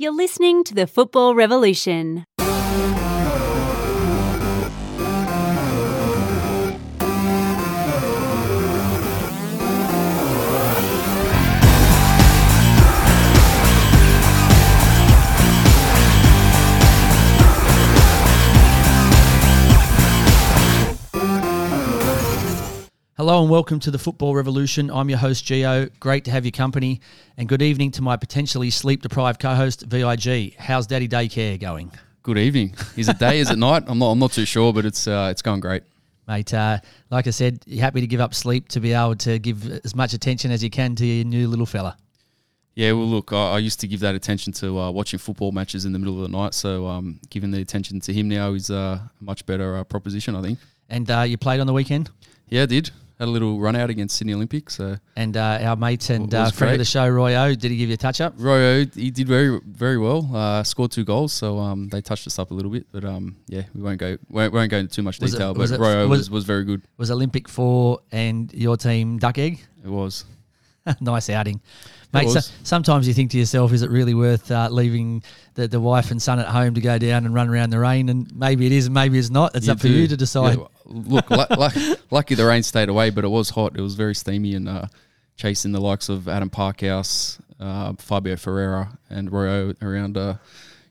You're listening to the Football Revolution. Hello and welcome to the Football Revolution. I'm your host, Geo. Great to have your company. And good evening to my potentially sleep deprived co host, VIG. How's Daddy Daycare going? Good evening. Is it day? Is it night? I'm not. I'm not too sure, but it's uh, it's going great. Mate, uh, like I said, you're happy to give up sleep to be able to give as much attention as you can to your new little fella. Yeah, well, look, I, I used to give that attention to uh, watching football matches in the middle of the night. So, um, giving the attention to him now is uh, a much better uh, proposition, I think. And uh, you played on the weekend? Yeah, I did. Had a little run out against Sydney Olympics. So, And uh, our mate and uh, friend of the show, Roy O, did he give you a touch up? Royo, he did very very well. Uh, scored two goals, so um, they touched us up a little bit. But um, yeah, we won't go won't, won't go into too much Was detail. was but it- Royo was- was, was very good. Was Olympic four and your team duck egg? It was. nice outing. Mate, so, sometimes you think to yourself, is it really worth uh, leaving the, the wife and son at home to go down and run around the rain? And maybe it is, and maybe it's not. It's You up for you to decide. Yeah, look, lu- lucky the rain stayed away, but it was hot. It was very steamy and uh, chasing the likes of Adam Parkhouse, uh, Fabio Ferreira, and Royo around. Uh,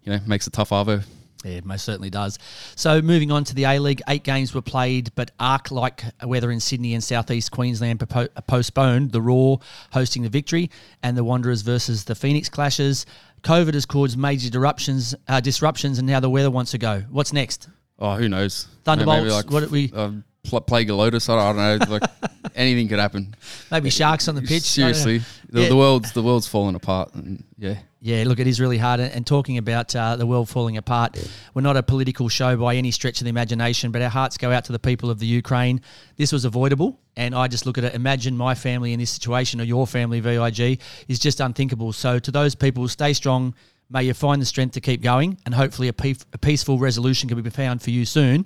you know, makes a tough arvo. Yeah, most certainly does. So moving on to the A League, eight games were played, but ark-like weather in Sydney and southeast Queensland postponed. The Roar hosting the victory, and the Wanderers versus the Phoenix clashes. COVID has caused major disruptions, uh, disruptions, and now the weather wants to go. What's next? Oh, who knows? Thunderbolts, what did we- Uh, pl- plague of Lotus. I don't, I don't know. Like anything could happen. Maybe sharks on the pitch. I don't know. Seriously, the, Yeah. the world's the world's falling apart. And yeah, Yeah, look, it is really hard. And talking about uh, the world falling apart, we're not a political show by any stretch of the imagination, but our hearts go out to the people of the Ukraine. This was avoidable. And I just look at it. Imagine my family in this situation or your family, VIG, is just unthinkable. So to those people, stay strong. May you find the strength to keep going. And hopefully a, a peaceful resolution can be found for you soon.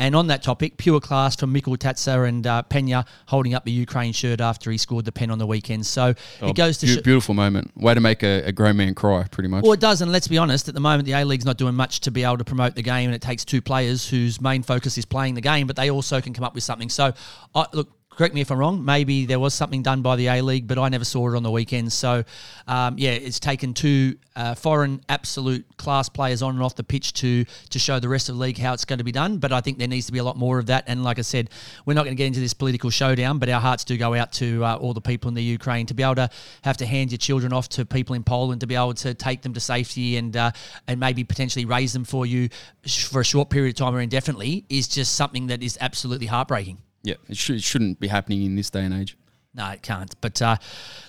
And on that topic, pure class from Mikeltadze and uh, Penha holding up the Ukraine shirt after he scored the pen on the weekend. So it goes to sh- beautiful moment. Way to make a, a grown man cry, pretty much. well, it does, and let's be honest. At the moment, the A League's not doing much to be able to promote the game, and it takes two players whose main focus is playing the game, but they also can come up with something. So, I, look, correct me if I'm wrong. Maybe there was something done by the A League, but I never saw it on the weekend. So, um, yeah, it's taken two uh, foreign absolute class players on and off the pitch to to show the rest of the league how it's going to be done. But I think there needs to be a lot more of that. And like I said, we're not going to get into this political showdown, but our hearts do go out to uh, all the people in the Ukraine to be able to have to hand your children off to people in Poland to be able to take them to safety and uh, and maybe potentially raise them for you for a short period of time or indefinitely is just something that is absolutely heartbreaking. Yeah, it, should, it shouldn't be happening in this day and age. No, it can't. But uh,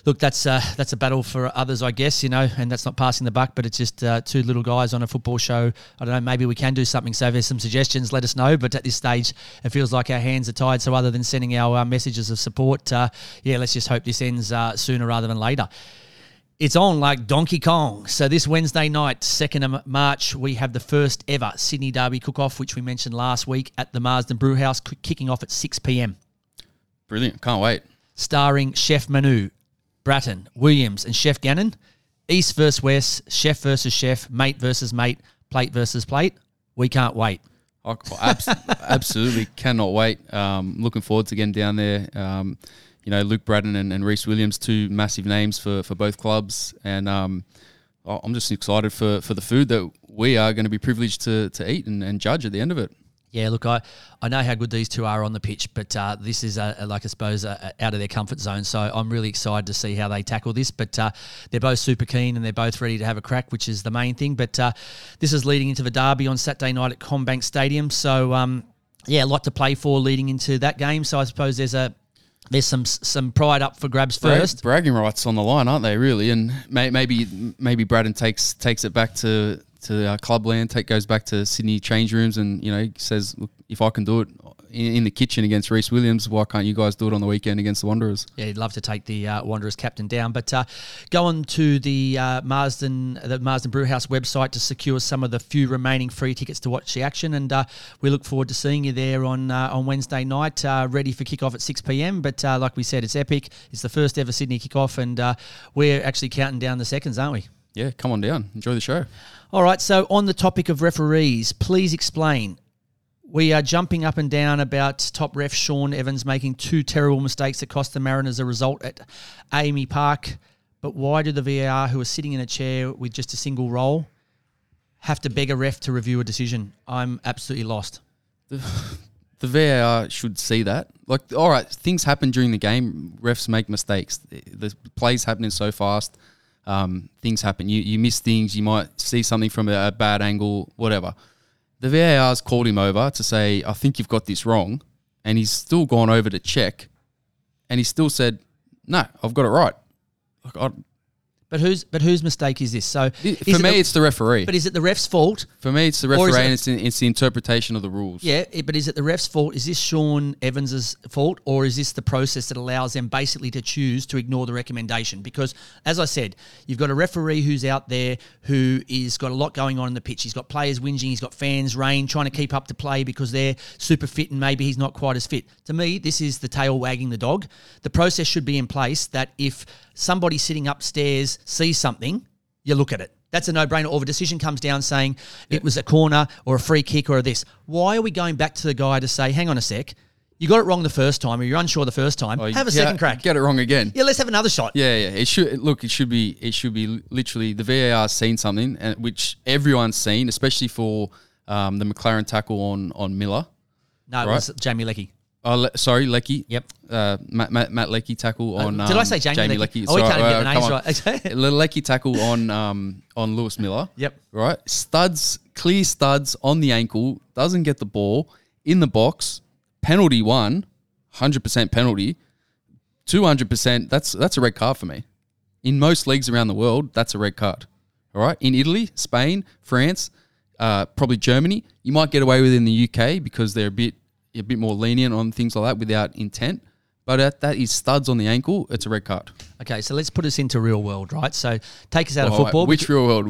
look, that's uh, that's a battle for others, I guess. You know, and that's not passing the buck, but it's just uh, two little guys on a football show. I don't know. Maybe we can do something. So if there's some suggestions, let us know. But at this stage, it feels like our hands are tied. So other than sending our uh, messages of support, uh, yeah, let's just hope this ends uh, sooner rather than later. It's on like Donkey Kong. So this Wednesday night, 2nd of March, we have the first ever Sydney Derby cook-off, which we mentioned last week at the Marsden Brewhouse, kicking off at 6 p.m Brilliant. Can't wait. starring Chef Manu, Brattan, Williams, and Chef Gannon. East versus West, chef versus chef, mate versus mate, plate versus plate. We can't wait. I abs- absolutely cannot wait. Um, looking forward to getting down there. Um, you know, Luke Brattan and, and Rhys Williams, two massive names for, for both clubs, and um, I'm just excited for, for the food that we are going to be privileged to, to eat and, and judge at the end of it. Yeah, look, I, I know how good these two are on the pitch, but uh, this is, uh, like I suppose, uh, out of their comfort zone. So I'm really excited to see how they tackle this. But uh, they're both super keen and they're both ready to have a crack, which is the main thing. But uh, this is leading into the derby on Saturday night at CommBank Stadium. So um, yeah, a lot to play for leading into that game. So I suppose there's a there's some some pride up for grabs Bra- first. bragging rights on the line, aren't they? Really, and may, maybe maybe Brattan takes takes it back to to uh, clubland, take goes back to Sydney change rooms, and you know says, look, if I can do it in, in the kitchen against Rhys Williams, why can't you guys do it on the weekend against the Wanderers? Yeah, he'd love to take the uh, Wanderers captain down. But uh, go on to the uh, Marsden the Marsden Brewhouse website to secure some of the few remaining free tickets to watch the action. And uh, we look forward to seeing you there on uh, on Wednesday night, uh, ready for kickoff at 6 p.m. But uh, like we said, it's epic. It's the first ever Sydney kickoff, and uh, we're actually counting down the seconds, aren't we? Yeah, come on down. Enjoy the show. All right. So on the topic of referees, please explain. We are jumping up and down about top ref Sean Evans making two terrible mistakes that cost the Mariners a result at AAMI Park. But why do the VAR, who are sitting in a chair with just a single role, have to beg a ref to review a decision? I'm absolutely lost. The VAR should see that. Like, all right, things happen during the game. Refs make mistakes. The, the plays happening so fast. Um, things happen. You you miss things. You might see something from a, a bad angle. Whatever. The VAR's called him over to say, "I think you've got this wrong," and he's still gone over to check, and he still said, "No, I've got it right." Like, I, But whose but whose mistake is this? So for me, it the- it's the referee. but is it the ref's fault? For me, it's the referee, and it's, in, it's the interpretation of the rules. Yeah, it- but is it the ref's fault? Is this Sean Evans's fault, or is this the process that allows them basically to choose to ignore the recommendation? Because, as I said, you've got a referee who's out there who is got a lot going on in the pitch. He's got players whinging, he's got fans rain trying to keep up to play because they're super fit and maybe he's not quite as fit. To me, this is the tail wagging the dog. The process should be in place that if somebody sitting upstairs sees something, you look at it. That's a no-brainer. Or if a decision comes down saying it was a corner or a free kick or this, why are we going back to the guy to say, "Hang on a sec, you got it wrong the first time, or you're unsure the first time. Oh, have a yeah, second crack. Get it wrong again. Yeah, let's have another shot. Yeah, yeah. It should look. It should be. It should be literally the VAR's seen something, and which everyone's seen, especially for um, the McLaren tackle on on Miller. No, it was Jamie Leckie. Oh, Le- sorry, Leckie. Yep. Uh, Matt, Matt, Matt Leckie tackle on. Uh, did I um, say Jamie Leckie? Leckie? Oh, we can't even get the uh, names right. Leckie tackle on um, on Lewis Miller. Yep. Right. Studs, clear studs on the ankle. Doesn't get the ball in the box. Penalty one. Hundred percent penalty. Two hundred percent. That's that's a red card for me. In most leagues around the world, that's a red card. All right. In Italy, Spain, France, uh, probably Germany, you might get away with it in the UK because they're a bit a bit more lenient on things like that without intent. But that, that is studs on the ankle. It's a red card. Okay, so let's put us into real world, right? So take us out of All right, football. Which real world?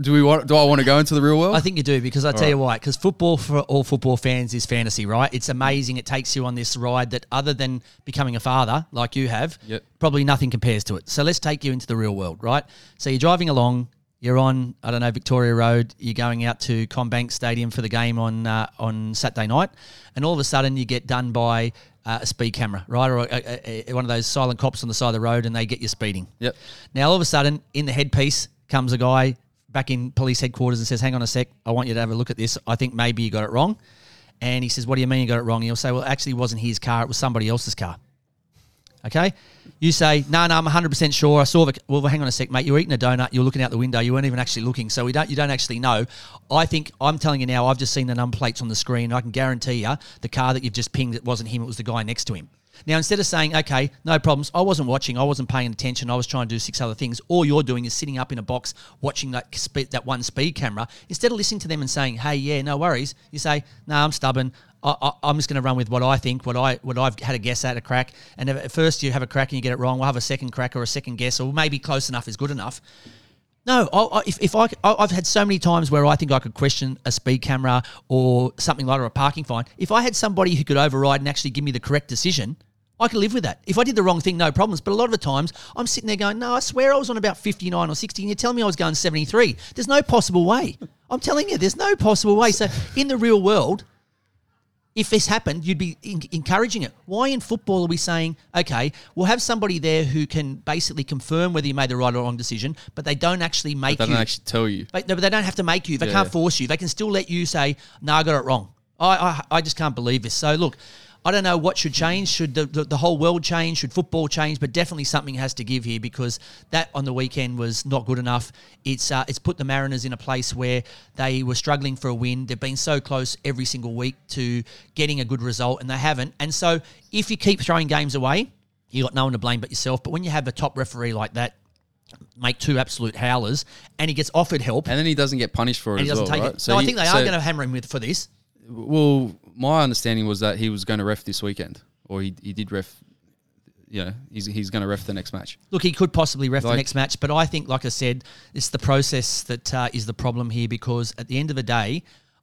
Do we want? Do I want to go into the real world? I think you do because I tell you why. Because football for all football fans is fantasy, right? It's amazing. It takes you on this ride that, other than becoming a father like you have, Yep. probably nothing compares to it. So let's take you into the real world, right? So you're driving along. You're on, I don't know, Victoria Road. You're going out to CommBank Stadium for the game on uh, on Saturday night, and all of a sudden you get done by uh, a speed camera, right, or a, a, a- one of those silent cops on the side of the road, and they get you speeding. Yep. Now, all of a sudden, in the headpiece comes a guy back in police headquarters and says, Hang on a sec, I want you to have a look at this. I think maybe you got it wrong. And he says, What do you mean you got it wrong? And he'll say, Well, actually, it wasn't his car, it was somebody else's car. Okay? You say, No, no, I'm 100% sure. I saw the. Well, hang on a sec, mate. You're eating a donut, You're looking out the window, you weren't even actually looking. So we don't, you don't actually know. I think, I'm telling you now, I've just seen the number plates on the screen. I can guarantee you the car that you've just pinged, it wasn't him, it was the guy next to him. Now, instead of saying, okay, no problems, I wasn't watching, I wasn't paying attention, I was trying to do six other things, all you're doing is sitting up in a box watching that speed, that one speed camera. Instead of listening to them and saying, hey, yeah, no worries, you say, no, I'm stubborn. I, I'm just going to run with what I think, what I what I've had a guess at a crack. And if at first you have a crack and you get it wrong, we'll have a second crack or a second guess, or maybe close enough is good enough. No, I, I, if, if I, I, I've had so many times where I think I could question a speed camera or something like or a parking fine. If I had somebody who could override and actually give me the correct decision, I could live with that. If I did the wrong thing, no problems. But a lot of the times, I'm sitting there going, "No, I swear I was on about 59 or 60, and you're telling me I was going 73." There's no possible way. I'm telling you, there's no possible way. So in the real world, if this happened, you'd be in- encouraging it. Why in football are we saying, okay, we'll have somebody there who can basically confirm whether you made the right or wrong decision, but they don't actually make they you. They don't actually tell you. But, no, but they don't have to make you. They Yeah, can't force you. They can still let you say, "No, I got it wrong." I, I, I just can't believe this. So look, I don't know what should change. Should the, the, the whole world change? Should football change? But definitely something has to give here because that on the weekend was not good enough. It's uh, it's put the Mariners in a place where they were struggling for a win. They've been so close every single week to getting a good result, and they haven't. And so if you keep throwing games away, you got no one to blame but yourself. But when you have a top referee like that. Make two absolute howlers, and he gets offered help, And then he doesn't get punished for it and he as doesn't well, take right? it. So I he- think they so- are going to hammer him with for this. Well, my understanding was that he was going to ref this weekend, or he, he did ref. You know, he's he's going to ref the next match. Look, he could possibly ref the next match, but I think, like I said, it's the process that uh, is the problem here because at the end of the day,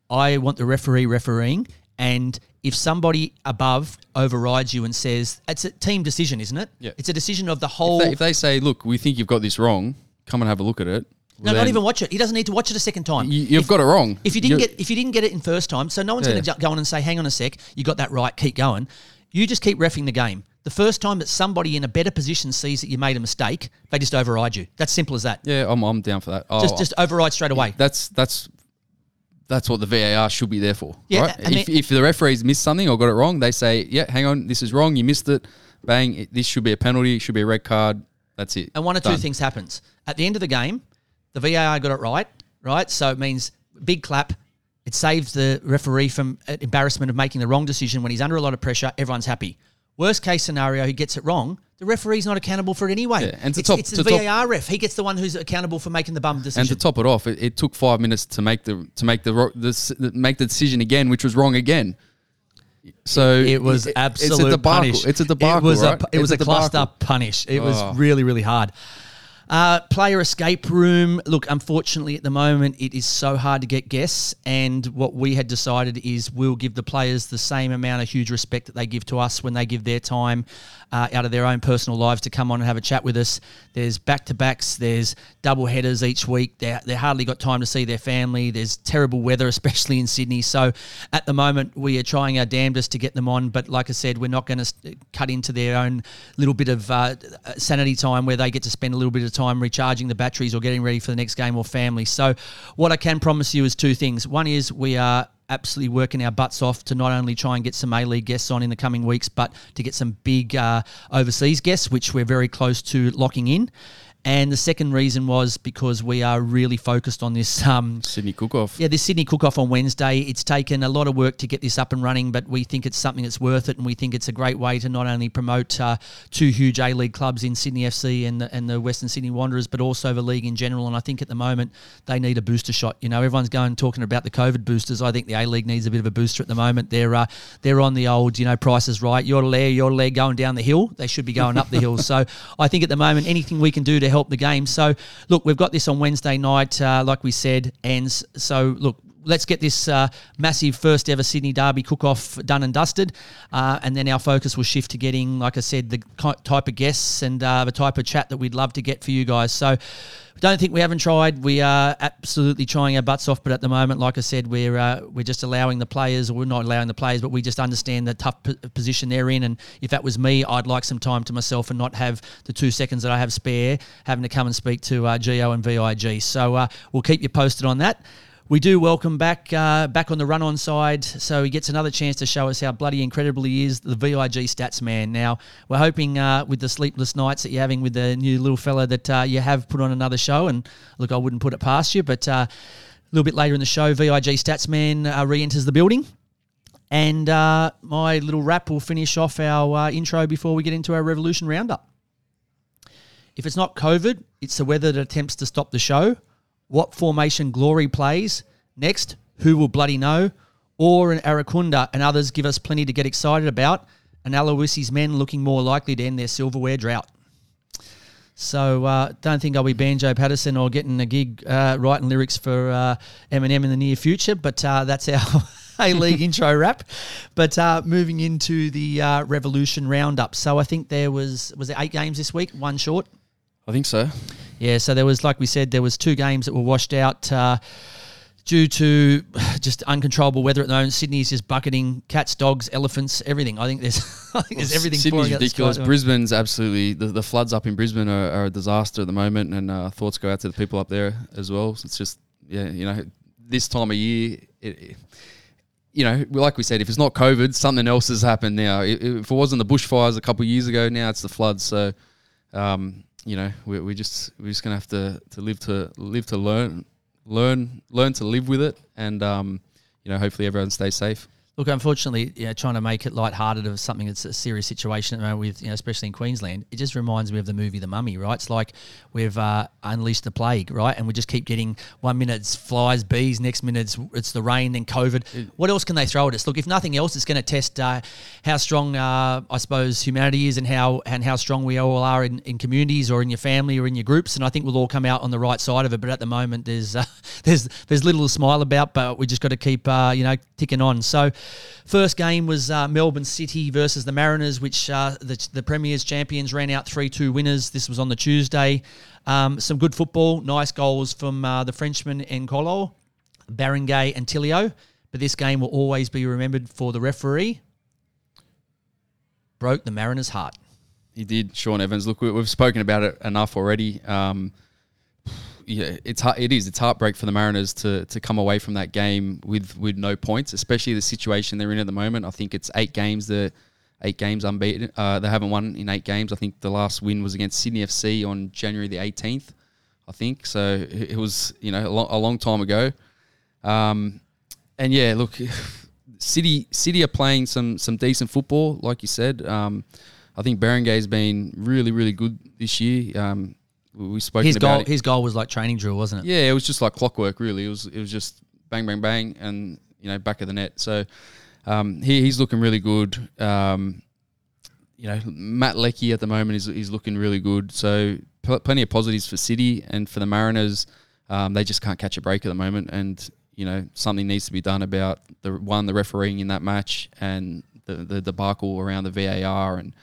I want the referee refereeing, and if somebody above overrides you and says it's a team decision, isn't it? Yeah. It's a decision of the whole. If they, if they say, "Look, we think you've got this wrong," come and have a look at it. No, not even watch it. He doesn't need to watch it a second time. You, you've If- got it wrong. If you didn't You're- get if you didn't get it in first time, so no one's Yeah. going to go on and say, "Hang on a sec, you got that right, keep going." You just keep refing the game. The first time that somebody in a better position sees that you made a mistake, they just override you. That's simple as that. yeah, I'm, I'm down for that. Oh, Just just override straight away. that's that's that's what the VAR should be there for. Yeah, right? if, if the referees missed something or got it wrong, they say, "Yeah, hang on, this is wrong. You missed it. Bang! It, this should be a penalty. It should be a red card. That's it." And one or two Done. things happens. At the end of the game, the VAR got it right, right? So it means big clap. It saves the referee from uh, embarrassment of making the wrong decision when he's under a lot of pressure. Everyone's happy. Worst case scenario, he gets it wrong. The referee's not accountable for it anyway. Yeah, and to it's, top- it's to the top- VAR ref. He gets the one who's accountable for making the bum decision. And to top it off, it, it took five minutes to make the to make the, the the make the decision again, which was wrong again. So It was it- absolute It's a debacle. punish. It's a debacle. It was right? a it was It's a, cluster punish. It was Oh. really really hard. Uh, player escape room. Look, unfortunately, at the moment, it is so hard to get guests. And what we had decided is we'll give the players the same amount of huge respect that they give to us when they give their time uh, out of their own personal lives to come on and have a chat with us. There's back to backs. There's double headers each week. They they hardly got time to see their family. There's terrible weather, especially in Sydney. So at the moment, we are trying our damnedest to get them on. But like I said, we're not going to cut into their own little bit of uh, sanity time where they get to spend a little bit of time recharging the batteries or getting ready for the next game or family. So what I can promise you is two things. One is we are absolutely working our butts off to not only try and get some A League guests on in the coming weeks, but to get some big uh, overseas guests, which we're very close to locking in. And the second reason was because we are really focused on this. Um, Sydney cook-off. yeah, this Sydney cook off on Wednesday. It's taken a lot of work to get this up and running, but we think it's something that's worth it, and we think it's a great way to not only promote uh, two huge A League clubs in Sydney FC and the, and the Western Sydney Wanderers, but also the league in general. And I think at the moment they need a booster shot. You know, everyone's going talking about the COVID boosters. I think the A League needs a bit of a booster at the moment. They're uh, they're on the old, you know, prices right. Your leg, your leg going down the hill. They should be going up the hill. So I think at the moment anything we can do to help the game. So look, we've got this on Wednesday night, uh, like we said, and so look. Let's get this uh, massive first ever Sydney Derby cook off done and dusted. Uh, and then our focus will shift to getting, like I said, the type of guests and uh, the type of chat that we'd love to get for you guys. So don't think we haven't tried. We are absolutely trying our butts off, but at the moment, like I said, we're uh, we're just allowing the players, or we're not allowing the players, but we just understand the tough p- position they're in. And if that was me, I'd like some time to myself and not have the two seconds that I have spare having to come and speak to uh, Geo and Vig. So uh, we'll keep you posted on that. We do welcome back uh, back on the run on side, so he gets another chance to show us how bloody incredible he is, the VIG stats man. Now we're hoping uh, with the sleepless nights that you're having with the new little fella that uh, you have put on another show, and look, I wouldn't put it past you, but uh, a little bit later in the show, VIG stats man uh, re-enters the building. And uh, my little rap will finish off our intro before we get into our Revolution Roundup. If it's not COVID, it's the weather that attempts to stop the show. What formation Glory plays next? Who will bloody know? Or an Arakunda and others give us plenty to get excited about. And Aloisi's men looking more likely to end their silverware drought. So uh, don't think I'll be Banjo Paterson or getting a gig uh, writing lyrics for uh, Eminem in the near future, but uh, that's our A League intro rap. But uh, moving into the uh, Revolution roundup. So I think there was was there eight games this week, one short. I think so. Yeah, so there was, like we said, there was two games that were washed out uh, due to just uncontrollable weather at the moment. Sydney's just bucketing cats, dogs, elephants, everything. I think there's, I think there's everything. Sydney's ridiculous. Brisbane's absolutely the, the floods up in Brisbane are, are a disaster at the moment, and uh, thoughts go out to the people up there as well. So it's just yeah, you know, this time of year, it, it- you know, like we said, if it's not COVID, something else has happened now. If it wasn't the bushfires a couple of years ago, now it's the floods. So, um, you know, we we just we're just gonna have to, to live to live to learn, learn learn to live with it, and um, you know, hopefully everyone stays safe. Look, unfortunately, you know, trying to make it lighthearted of something that's a serious situation at the moment with, you know, especially in Queensland, it just reminds me of the movie The Mummy, right? It's like we've uh, unleashed the plague, right? And we just keep getting one minute it's flies, bees, next minute it's, it's the rain, then COVID. What else can they throw at us? Look, if nothing else, it's going to test uh, how strong, uh, I suppose, humanity is and how and how strong we all are in, in communities or in your family or in your groups. And I think we'll all come out on the right side of it. But at the moment, there's uh, there's there's little to smile about, but we just got to keep uh, you know ticking on. So, first game was uh, Melbourne City versus the Mariners, which uh, the, the Premier's champions ran out three two winners. This was on the Tuesday. Um, some good football, nice goals from uh, the Frenchman N'Golo, Berenguer, and Tilio. But this game will always be remembered for the referee. Broke the Mariners' heart. He did, Sean Evans. Look, we, we've spoken about it enough already. Um, yeah, it's it is it's heartbreak for the Mariners to to come away from that game with with no points, especially the situation they're in at the moment. I think it's eight games the eight games unbeaten. Uh, they haven't won in eight games. I think the last win was against Sydney FC on January the 18th. I think so. It was you know a long, a long time ago. Um, and yeah, look, City City are playing some some decent football, like you said. Um, I think Berenguer's been really really good this year. Um, we spoke His about goal, it. his goal was like training drill, wasn't it? Yeah, it was just like clockwork. Really, it was it was just bang bang bang, and you know back of the net. So um, he, he's looking really good. Um, you know, Matt Leckie at the moment is is looking really good. So pl- plenty of positives for City and for the Mariners. Um, they just can't catch a break at the moment, and you know something needs to be done about the one the refereeing in that match and the the debacle around the VAR and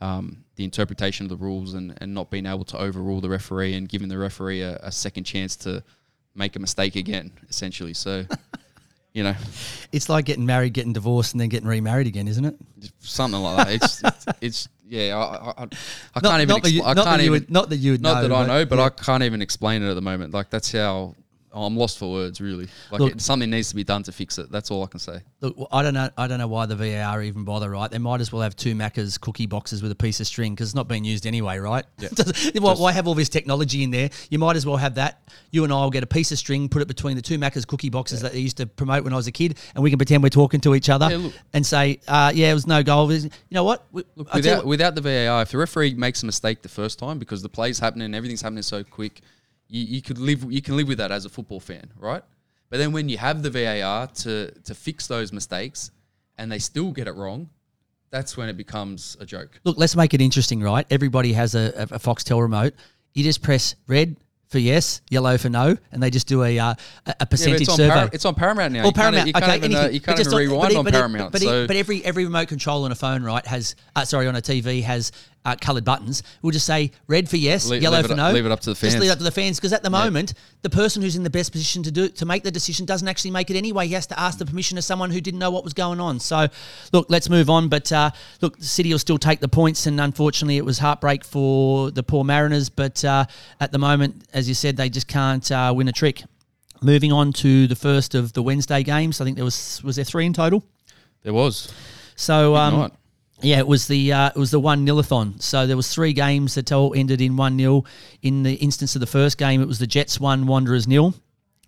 um, the interpretation of the rules and, and not being able to overrule the referee and giving the referee a, a second chance to make a mistake again, essentially. So, you know, It's like getting married, getting divorced, and then getting remarried again, isn't it? something like that. It's, it's, it's yeah, I, I, I- I Not- can't even, not that you- I not that can't you even, would- not that you would not know, that I know, but yeah. I can't even explain it at the moment. Like that's how I'm lost for words, really. Like Look- it, something needs to be done to fix it. That's all I can say. Look, I don't know. I don't know why the VAR even bother. Right? They might as well have two Macca's cookie boxes with a piece of string because it's not being used anyway, right? Yeah. why, why have all this technology in there? You might as well have that. You and I will get a piece of string, put it between the two Macca's cookie boxes that they used to promote when I was a kid, and we can pretend we're talking to each other Yeah, and say, uh, "Yeah, it was no goal." You know what? We- Look, without what- without the VAR, if the referee makes a mistake the first time because the play's happening, everything's happening so quick, you, you could live you can live with that as a football fan, right? But then when you have the VAR to to fix those mistakes and they still get it wrong, that's when it becomes a joke. Look, let's make it interesting, right? Everybody has a, a, Foxtel remote. You just press red for yes, yellow for no, and they just do a uh, a- a Yeah, percentage it's on, survey. Para- it's on Paramount now. Can't, Paramount. you can't okay, even, uh, you can't even rewind on it- Paramount. It- so but every every remote control on a phone, right, has uh, sorry on a TV has uh, coloured buttons. We'll just say red for yes, Le- yellow for up- no. leave it up to the fans. Just leave it up to the fans because at the moment, the person who's in the best position to do to make the decision doesn't actually make it anyway. He has to ask the permission of someone who didn't know what was going on. So, look, let's move on. But uh, look, City will still take the points, and unfortunately, it was heartbreak for the poor Mariners. But uh, at the moment, as you said, they just can't uh, win a trick. Moving on to the first of the Wednesday games, I think there was was there three in total. there was. So um. Yeah, it was the uh, it was the one nilathon. So there was three games that all ended in one nil. In the instance of the first game, it was the Jets one, Wanderers nil.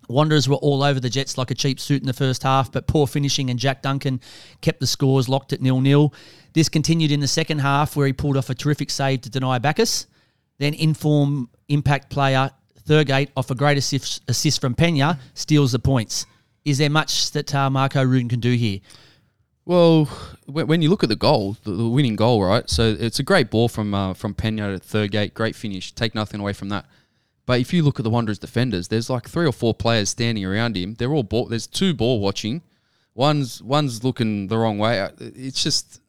Wanderers were all over the Jets like a cheap suit in the first half, but poor finishing and Jack Duncan kept the scores locked at nil nil. This continued in the second half where he pulled off a terrific save to deny Baccus. Then inform impact player Thurgate off a great assist, assist from Penha steals the points. Is there much that uh, Marko Rudan can do here? Well, when you look at the goal, the, winning goal, right? So it's a great ball from uh, from Penha to Thurgate, great finish. Take nothing away from that. But if you look at the Wanderers defenders, there's like three or four players standing around him. They're all ball. There's two ball watching. One's one's looking the wrong way. Uh, It's just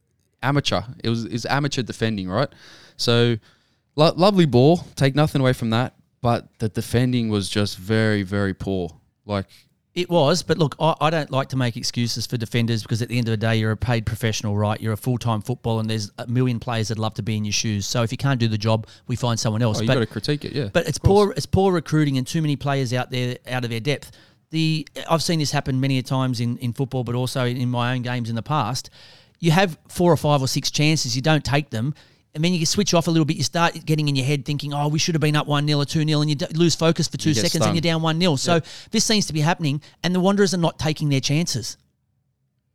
amateur. It was is amateur defending, right? So lo- lovely ball. Take nothing away from that. But the defending was just very very poor. Like It was, but look, I, I don't like to make excuses for defenders because at the end of the day, you're a paid professional, right? You're a full time footballer, and there's a million players that love to be in your shoes. So if you can't do the job, we find someone else. oh, you but got to critique it, yeah. but it's poor. It's poor recruiting and too many players out there out of their depth. The I've seen this happen many a times in, in football, but also in my own games in the past. You have four or five or six chances, you don't take them, and then you switch off a little bit. You start getting in your head thinking, "Oh, we should have been up one 0 or two 0 and you d- lose focus for two seconds, stung. and you're down one 0 So this seems to be happening, and the Wanderers are not taking their chances.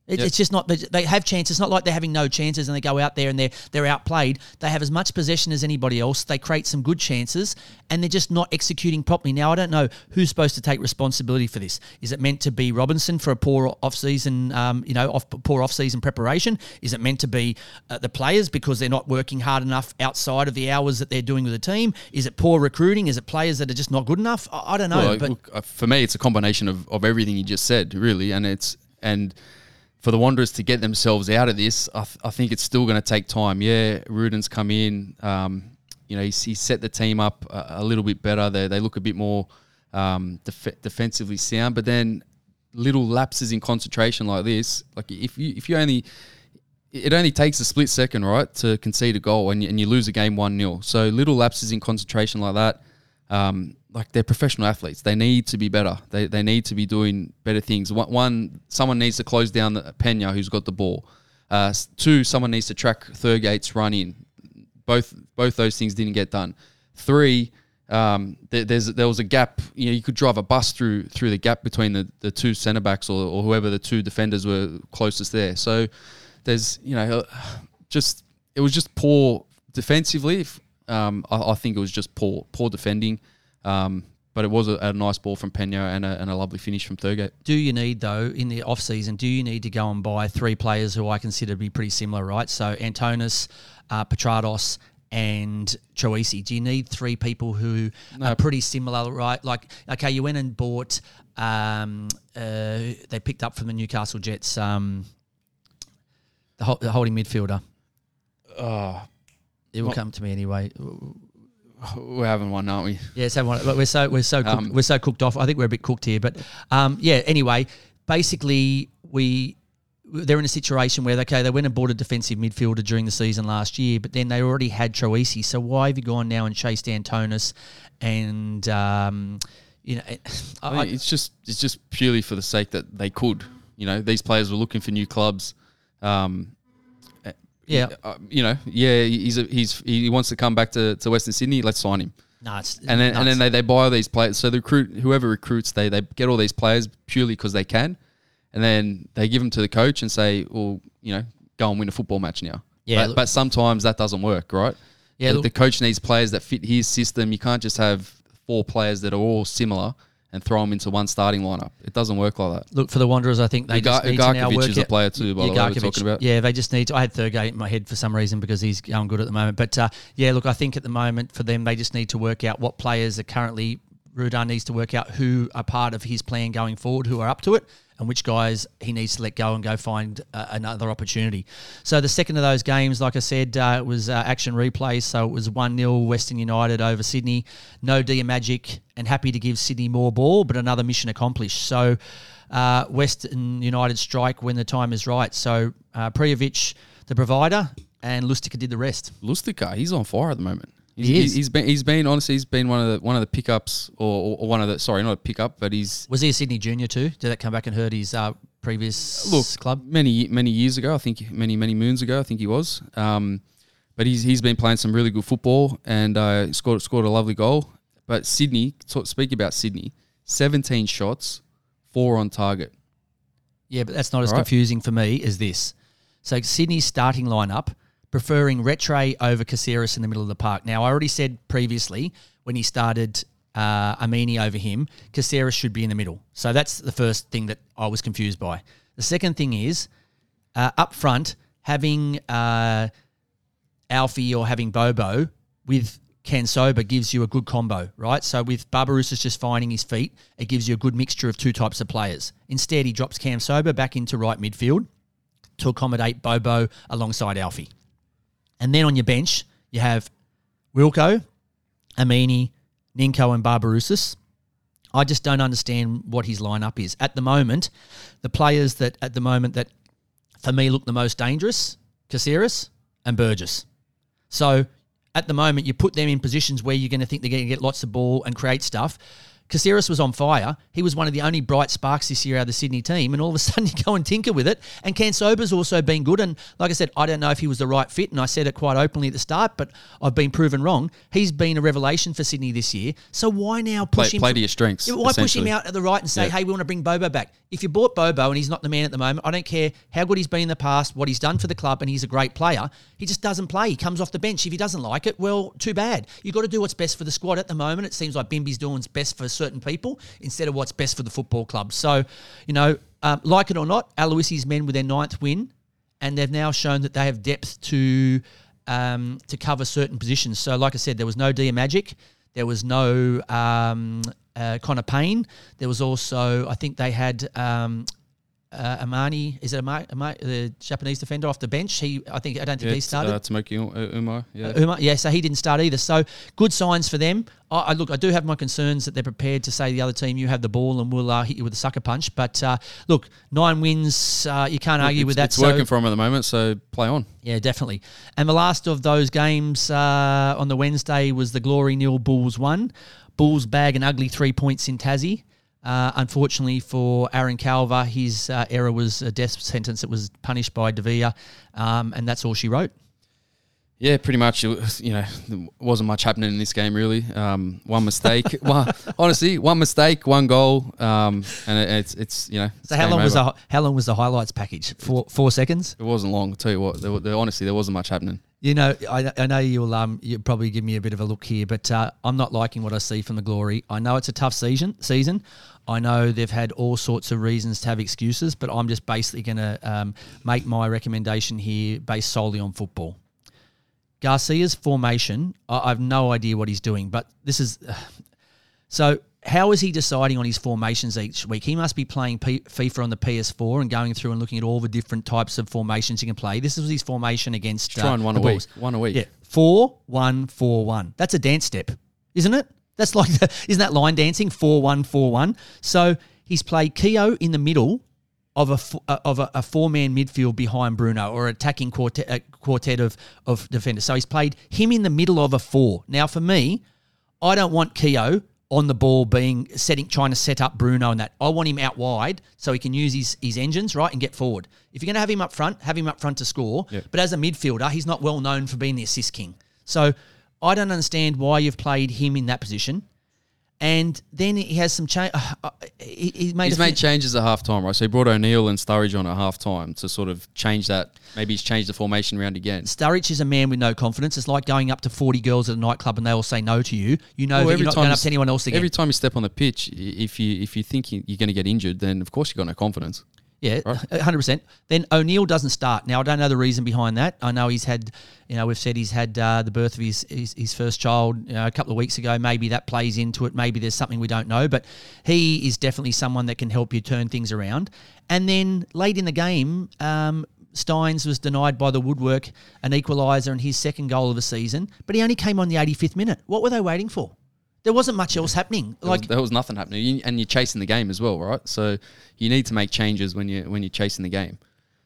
It, Yep. It's just not. They have chances. It's not like they're having no chances and they go out there and they're they're outplayed. They have as much possession as anybody else. They create some good chances and they're just not executing properly. Now I don't know who's supposed to take responsibility for this. Is it meant to be Robinson for a poor off season, um, you know, off poor off season preparation? Is it meant to be uh, the players because they're not working hard enough outside of the hours that they're doing with the team? Is it poor recruiting? Is it players that are just not good enough? I, I don't know. Well, but look, for me, it's a combination of, of everything you just said, really, and it's and for the Wanderers to get themselves out of this, I, th- I think it's still going to take time. Yeah, Rudan's come in, um, you know, he's, he's set the team up a, a little bit better. They they look a bit more um, def- defensively sound, but then little lapses in concentration like this, like if you if you only it only takes a split second, right, to concede a goal and you, and you lose a game 1 0. So little lapses in concentration like that, um, like they're professional athletes. They need to be better. They, they need to be doing better things. One, one someone needs to close down the Penha who's got the ball. Uh, two, someone needs to track Thurgate's run in. Both both those things didn't get done. Three, um, there, there's there was a gap. You know, you could drive a bus through through the gap between the, the two centre backs or, or whoever the two defenders were closest there. So there's you know uh, just it was just poor defensively. If, Um, I, I think it was just poor poor defending. Um, but it was a, a nice ball from Penha and a, and a lovely finish from Thurgate. do you need though in the off season? Do you need to go and buy three players who I consider to be pretty similar, right? So Antonis, uh, Petrados, and Troisi. Do you need three people who are pretty similar, right? Like, okay, you went and bought. Um, uh, they picked up from the Newcastle Jets. Um, the, hol- the holding midfielder. Oh, It will What- come to me anyway. we're having one, aren't we? Yeah, so one- but we're so we're so cooked, Um, we're so cooked off. I think we're a bit cooked here, but um, yeah. Anyway, basically, we they're in a situation where okay, they went and bought a defensive midfielder during the season last year, but then they already had Troisi. So why have you gone now and chased Antonis and um, you know? I I, think it's just it's just purely for the sake that they could. You know, these players were looking for new clubs. Um, yeah, uh, you know, yeah, he's a, he's he wants to come back to, to Western Sydney. Let's sign him. no, it's And then and then they, they buy all these players. So the recruit whoever recruits, they they get all these players purely because they can, and then they give them to the coach and say, well, you know, go and win a football match now. Yeah, but, but sometimes that doesn't work, right? Yeah, the, the coach needs players that fit his system. You can't just have four players that are all similar and throw them into one starting lineup. It doesn't work like that. Look for the Wanderers. I think they Ugar- just need to now Ugarkovic work is a player too, by the way, we're talking about. Yeah, they just need to. I had Thurgate in my head for some reason because he's going good at the moment. But uh, yeah, look, I think at the moment for them, they just need to work out what players are currently. Rudan needs to work out who are part of his plan going forward, who are up to it, and which guys he needs to let go and go find uh, another opportunity. So the second of those games, like I said, uh, it was uh, action replay. So it was 1 0 Western United over Sydney. No Dia Magic, and happy to give Sydney more ball, but another mission accomplished. So uh, Western United strike when the time is right. So uh, Prijovic, the provider, and Lustica did the rest. Lustica, he's on fire at the moment. He's, He is. he's- been he's been honestly he's been one of the one of the pickups or, or one of the sorry not a pickup but he's Was he a Sydney junior too? Did that come back and hurt his uh, previous look club? many many years ago I think many many moons ago I think he was um, but he's he's been playing some really good football and uh, scored scored a lovely goal. But Sydney, talk, speak about Sydney, seventeen shots, four on target. Yeah, but that's not as Right. confusing for me as this. So Sydney's starting lineup preferring Retre over Caceres in the middle of the park. Now I already said previously when he started uh, Amini over him, Caceres should be in the middle. So that's the first thing that I was confused by. The second thing is uh, up front having uh, Alfie or having Bobo with Kamsoba gives you a good combo, right? So with Barbarouses just finding his feet, it gives you a good mixture of two types of players. Instead, he drops Kamsoba back into right midfield to accommodate Bobo alongside Alfie. And then on your bench, you have Wilco, Amini, Ninko, and Barbarouses. I just don't understand what his lineup is. At the moment, the players that at the moment that for me look the most dangerous, Caceres and Burgess. So at the moment, you put them in positions where you're going to think they're going to get lots of ball and create stuff. Caceres was on fire. He was one of the only bright sparks this year out of the Sydney team, and all of a sudden you go and tinker with it. And Kamsoba's also been good. And like I said, I don't know if he was the right fit, and I said it quite openly at the start, but I've been proven wrong. He's been a revelation for Sydney this year. So why now push Play- him? play to your strengths, Yeah, Why push him out at the right and say, Yeah. hey, we want to bring Bobo back? If you bought Bobo and he's not the man at the moment, I don't care how good he's been in the past, what he's done for the club, and he's a great player. He just doesn't play. He comes off the bench. If he doesn't like it, well, too bad. You've got to do what's best for the squad at the moment. It seems like Bimby's doing what's best for certain people instead of what's best for the football club. So, you know, um, like it or not, Aloisi's men with their ninth win, and they've now shown that they have depth to um, to cover certain positions. So, like I said, there was no Dia Magic, there was no um, uh, Connor Pain. There was also, I think they had um, uh, Amani. Is it Amani, Amani, the Japanese defender off the bench? He, I think, I don't think Yeah, he started. Uh, Tomoki Umar. Yeah. Uh, Uma, yeah, so he didn't start either. So good signs for them. I, I look, I do have my concerns that they're prepared to say to the other team, "You have the ball, and we'll uh, hit you with a sucker punch." But uh, look, nine wins, uh, you can't argue it's, with that. It's So- working for them at the moment, so play on. yeah, definitely. And the last of those games uh, on the Wednesday was the Glory nil Bulls one. Bulls bag an ugly three points in Tassie. Uh, unfortunately for Aaron Calver, his uh, error was a death sentence that was punished by Devere, um, and that's all she wrote. Yeah, pretty much. It was, you know, there wasn't much happening in this game really. Um, one mistake, one, honestly, one mistake, one goal, um, and it, it's it's you know. So how long was the how long was the highlights package? Four four seconds. It wasn't long. You what. There, there, honestly, there wasn't much happening. You know, I, I know you'll um you probably give me a bit of a look here, but uh, I'm not liking what I see from the Glory. I know it's a tough season. Season, I know they've had all sorts of reasons to have excuses, but I'm just basically going to um, make my recommendation here based solely on football. Garcia's formation, I, I've no idea what he's doing, but this is so. How is he deciding on his formations each week? He must be playing P- FIFA on the PS4 and going through and looking at all the different types of formations he can play. This was his formation against Trying uh, one the a week. One a week. Yeah, four one four one. That's a dance step, isn't it? That's like the, isn't that line dancing? Four one four one. So he's played Keo in the middle of a uh, of a, a four man midfield behind Bruno or attacking quartet a quartet of of defenders. So he's played him in the middle of a four. Now for me, I don't want Keo on the ball being setting trying to set up Bruno and that. I want him out wide so he can use his his engines, right, and get forward. If you're going to have him up front, have him up front to score. Yep. But as a midfielder, he's not well known for being the assist king. So I don't understand why you've played him in that position. And then he has some change. Uh, uh, he, he made He's made changes at half time, right? So he brought O'Neill and Sturridge on at half time to sort of change that. Maybe he's changed the formation around again. Sturridge is a man with no confidence. It's like going up to 40 girls at a nightclub and they all say no to you. You know Well, that you're not going up to anyone else again. Every time you step on the pitch, if you if you think you're going to get injured, then of course you've got no confidence. Yeah, hundred percent. Then O'Neill doesn't start. Now I don't know the reason behind that. I know he's had, you know, we've said he's had uh, the birth of his, his his first child you know, a couple of weeks ago. Maybe that plays into it. Maybe there's something we don't know. But he is definitely someone that can help you turn things around. And then late in the game, um, Steins was denied by the woodwork an equaliser and his second goal of the season. But he only came on the 85th minute. What were they waiting for? There wasn't much else happening. There Like was, there was nothing happening, You- and you're chasing the game as well, right? So you need to make changes when you when you're chasing the game.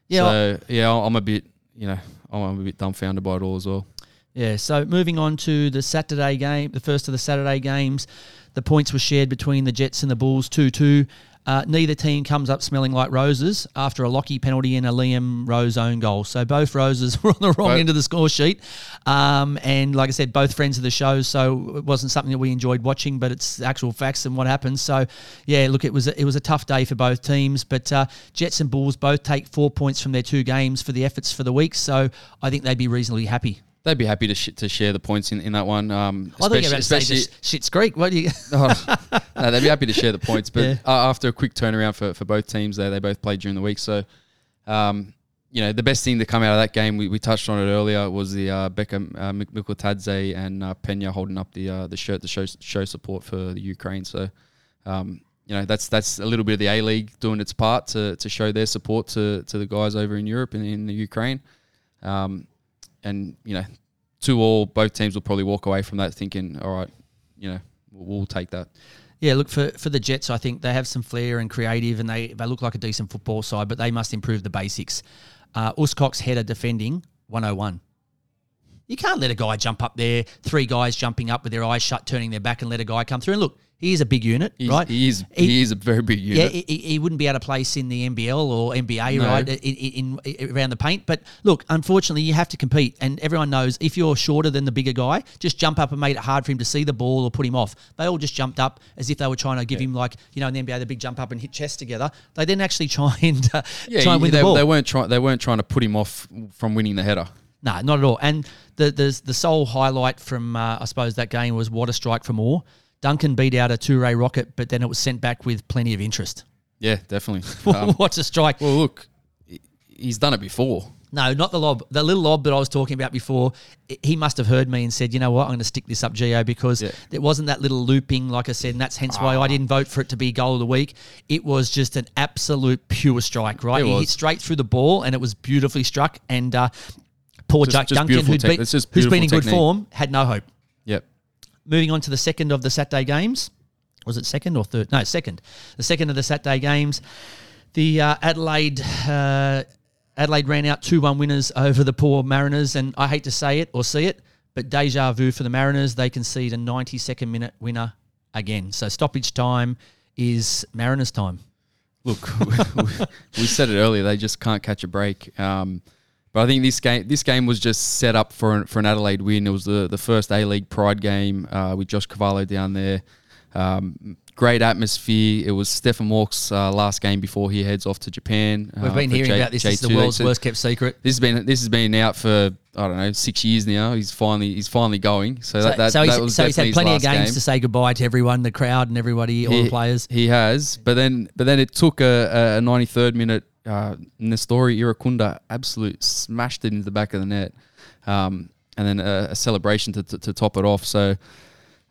Yeah, So yeah, I'm a bit, you know, I'm a bit dumbfounded by it all as well. Yeah, so moving on to the Saturday game, the first of the Saturday games, the points were shared between the Jets and the Bulls 2 2. Uh, neither team comes up smelling like roses after a Lockie penalty and a Liam Rose own goal. So both roses were on the wrong Both- end of the score sheet. Um, and like I said, both friends of the show, so it wasn't something that we enjoyed watching, but it's actual facts and what happened. So yeah, look, it was a, it was a tough day for both teams, but uh, Jets and Bulls both take four points from their two games for the efforts for the week. So I think they'd be reasonably happy. They'd be happy to sh- to share the points in, in that one. Um, I were about to say especially- Shit's Creek. What do you? Oh, no, they'd be happy to share the points. But Yeah. uh, after a quick turnaround for, for both teams, there they both played during the week. So, um, you know, the best thing to come out of that game, we, we touched on it earlier, was the uh, Beckham, uh, Mik- Mikeltadze and uh, Penha holding up the uh, the shirt to show show support for the Ukraine. So, um, you know, that's that's a little bit of the A League doing its part to, to show their support to, to the guys over in Europe and in the Ukraine. Um, and you know, two all, both teams will probably walk away from that thinking, all right, you know, we'll, we'll take that. Yeah, look for for the Jets. I think they have some flair and creative, and they they look like a decent football side, but they must improve the basics. Uh, Uskok's header defending 101. You can't let a guy jump up there, three guys jumping up with their eyes shut, turning their back, and let a guy come through. And look, He is a big unit, He's, right? He is. He, is a very big Yeah, unit. he, he wouldn't be able to place in the NBL or NBA, No. right, in, in, in around the paint. But look, unfortunately, you have to compete, and everyone knows if you're shorter than the bigger guy, just jump up and made it hard for him to see the ball or put him off. They all just jumped up as if they were trying to give him like you know in the NBA the big jump up and hit chest together. They didn't actually try and uh, yeah, try and win they, the ball. they weren't trying. They weren't trying to put him off from winning the header. No, not at all. And the the, the sole highlight from uh, I suppose that game was what a strike from Moore. Duncan beat out a two-ray rocket, but then it was sent back with plenty of interest. Yeah, definitely. Um, What's a strike? well, look, he's done it before. No, not the lob. The little lob that I was talking about before. He must have heard me and said, "You know what? I'm going to stick this up, Geo, because Yeah. it wasn't that little looping, like I said, and that's hence why I didn't vote for it to be goal of the week. It was just an absolute pure strike, right? It he hit straight through the ball, and it was beautifully struck. And uh, poor Just- Jack just Duncan, beautiful who'd tech- been, it's just who's been in beautiful good form, had no hope. Yep. Moving on to the second of the Saturday games. Was it second or third? No, second. The second of the Saturday games. The uh, Adelaide uh, Adelaide ran out 2 1 winners over the poor Mariners. And I hate to say it or see it, but deja vu for the Mariners. They concede a 92nd minute winner again. So stoppage time is Mariners time. Look, we said it earlier. They just can't catch a break. Um, but I think this game, this game was just set up for an, for an Adelaide win. It was the, the first A League Pride game uh, with Josh Cavallo down there. Um, great atmosphere. It was Stefan Mauk's uh, last game before he heads off to Japan. We've uh, been hearing J- about this. This is the world's worst kept secret. This has been this has been out for I don't know six years now. He's finally he's finally going. So, So, that, that, so that he's, so he's had plenty of games game. to say goodbye to everyone, the crowd and everybody, all the players. He has, but then but then it took a, a 93rd minute. Uh, Nestory Irankunda absolute smashed it into the back of the net, um, and then a, a celebration to, to, to top it off. So,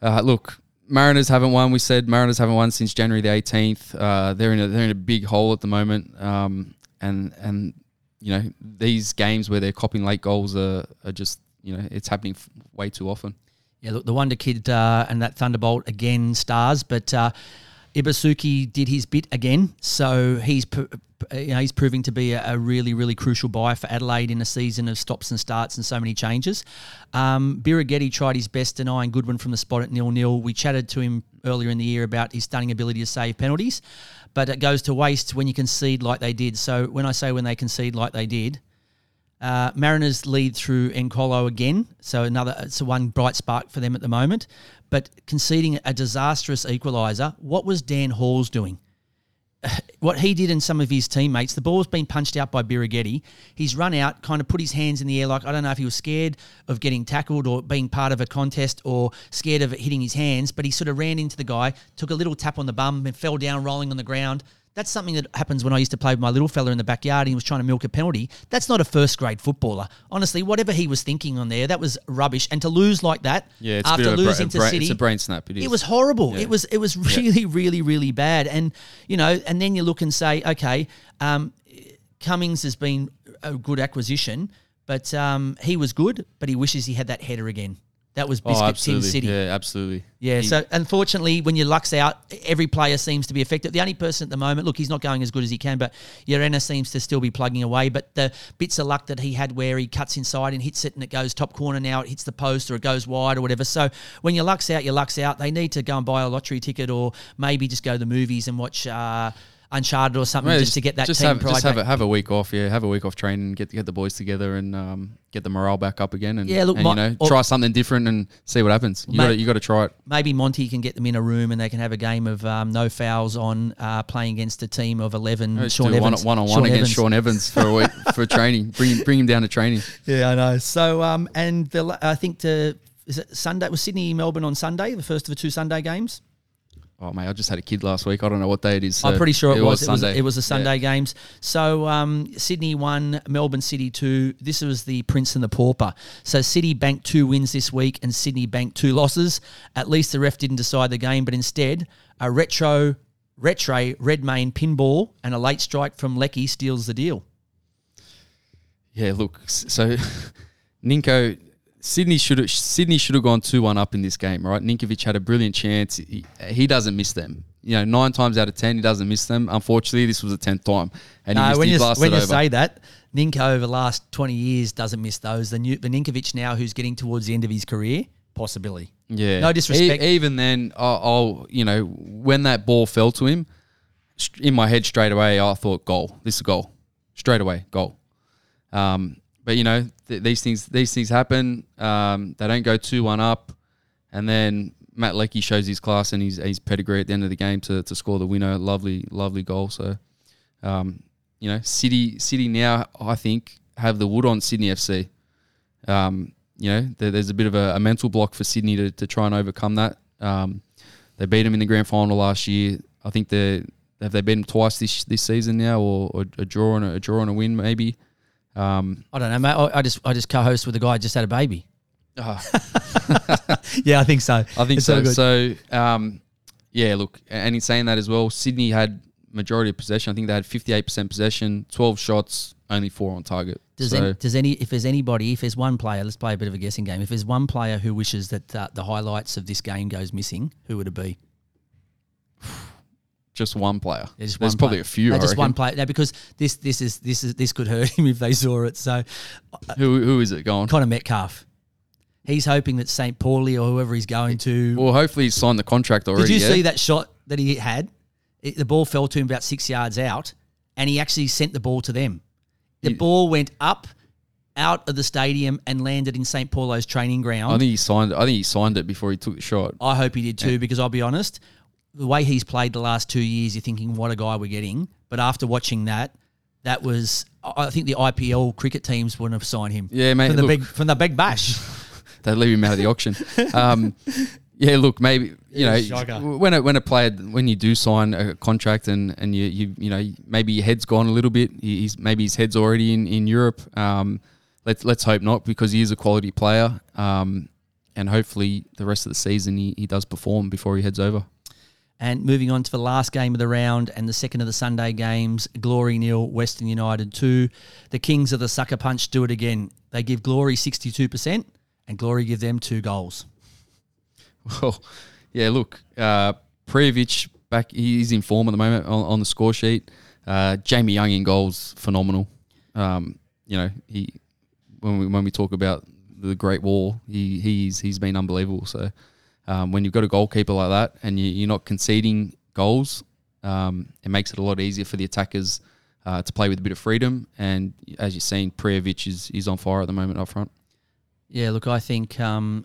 uh, look, Mariners haven't won. We said Mariners haven't won since January the 18th. Uh, they're in a they're in a big hole at the moment, um, and and you know these games where they're copying late goals are, are just you know it's happening f- way too often. Yeah, look, the Wonder Kid uh, and that Thunderbolt again stars, but uh, Ibusuki did his bit again, so he's p- you know he's proving to be a, a really really crucial buy for Adelaide in a season of stops and starts and so many changes. Um, tried his best denying Goodwin from the spot at nil nil. We chatted to him earlier in the year about his stunning ability to save penalties, but it goes to waste when you concede like they did. So when I say when they concede like they did. Uh, Mariners lead through Encolo again, so another it's one bright spark for them at the moment. But conceding a disastrous equaliser, what was Dan Halls doing? What he did and some of his teammates, the ball's been punched out by Birighitti. He's run out, kind of put his hands in the air, like I don't know if he was scared of getting tackled or being part of a contest or scared of it hitting his hands, but he sort of ran into the guy, took a little tap on the bum and fell down rolling on the ground. That's something that happens when I used to play with my little fella in the backyard and he was trying to milk a penalty. That's not a first grade footballer. Honestly, whatever he was thinking on there, that was rubbish. And to lose like that Yeah, after bra- losing a to City, it's a brain snap, it is. It was horrible. Yeah. It was it was really really really bad. And you know, and then you look and say, okay, um, Cummings has been a good acquisition, but um, he was good, but he wishes he had that header again. That was Oh, Biscuit Tim absolutely. City. Yeah, absolutely. Yeah, He- so unfortunately, when your luck's out, every player seems to be affected. The only person at the moment, look, he's not going as good as he can, but Urena seems to still be plugging away. But the bits of luck that he had where he cuts inside and hits it and it goes top corner now, it hits the post or it goes wide or whatever. So when your luck's out, your luck's out. They need to go and buy a lottery ticket or maybe just go to the movies and watch uh, Uncharted or something Mate, just to get that just team have, pride just have a, have a week off. Yeah, have a week off training, get get the boys together, and um, get the morale back up again. And Yeah, look, and, my- you know, or- try something different and see what happens. You got you got to try it. maybe Monty can get them in a room and they can have a game of um, no fouls on uh, playing against a team of 11. Let's Sean do one, Evans. one on Sean one against Evans. Sean Evans for a week for training. Bring bring him down to training. Yeah, I know. So, um, and the, I think the is it Sunday was Sydney Melbourne on Sunday, the first of the two Sunday games. Oh mate, I just had a kid last week. I don't know what day it is. I'm pretty sure it, was. It was, Sunday. it was the Sunday Yeah. games. So um, Sydney won, Melbourne City two. This was the Prince and the Pauper. So City banked two wins this week, and Sydney banked two losses. At least the ref didn't decide the game, but instead a retro, retro Redmayne pinball and a late strike from Leckie steals the deal. Yeah, look. So Ninko, Sydney should have Sydney should have gone two one up in this game, right? Ninkovic had a brilliant chance. He, he doesn't miss them. You know, nine times out of ten, he doesn't miss them. Unfortunately, this was the tenth time, and he, No, missed, when he you, when you over. say that, Ninko over the last 20 years doesn't miss those. The, new, the Ninkovic now, who's getting towards the end of his career, possibility. Yeah. No disrespect. E- even then, I'll, I'll, you know, when that ball fell to him, in my head straight away, I thought goal. This is a goal. Straight away, goal. Um, but you know, th- these things these things happen. Um, they don't go two one up, and then Matt Leckie shows his class and his his pedigree at the end of the game to, to score the winner. Lovely, lovely goal. So, um, you know, City City now I think have the wood on Sydney FC. Um, you know, there, there's a bit of a, a, mental block for Sydney to, to try and overcome that. Um, they beat them in the grand final last year. I think they have they beaten twice this this season now, or, or a draw and a, a, draw and a win maybe. Um, I don't know, mate. I, I just I just co-host with a guy who just had a baby. uh, yeah, I think so. I think It's so. all good. So, um, yeah, look, and in saying that as well, Sydney had majority of possession. I think they had 58% possession, 12 shots, only four on target. Does, so, any, does any if there's anybody if there's one player let's play a bit of a guessing game if there's one player who wishes that uh, the highlights of this game goes missing who would it be just one player. There's, There's one probably player. a few. No, just one player. No, because this this is this is this could hurt him if they saw it. So uh, Who, who is it going? Conor Metcalfe, he's hoping that St. Pauli or whoever he's going to. Well, hopefully he's signed the contract already. Did you yeah? see that shot that he had? It, the ball fell to him about six yards out, and he actually sent the ball to them. The ball went up out of the stadium and landed in St. Paulo's training ground. I think he signed. I think he signed it before he took the shot. I hope he did too, because I'll be honest, the way he's played the last two years, you're thinking, what a guy we're getting. But after watching that, that was, I think the IPL cricket teams wouldn't have signed him. Yeah, mate, From the, look. big, from the big bash. they'd leave him out of the auction. Um, yeah, look, maybe you know shocker. when a, when a player when you do sign a contract and and you you you know maybe your head's gone a little bit. He's maybe his head's already in in Europe. Um, let's let's hope not because he is a quality player. Um, and hopefully the rest of the season he, he does perform before he heads over. And moving on to the last game of the round and the second of the Sunday games, Glory nil, Western United two. The Kings of the Sucker Punch do it again. They give Glory 62% and Glory give them two goals. Well, yeah, look, uh, Prijovic back, he's in form at the moment on, on the score sheet. Uh, Jamie Young in goals, phenomenal. Um, you know, he when we when we talk about the Great Wall, he he's he's been unbelievable. So um, when you've got a goalkeeper like that and you, you're not conceding goals, um, it makes it a lot easier for the attackers uh, to play with a bit of freedom. And as you've seen, Prijovic is is on fire at the moment up front. Yeah, look, I think um,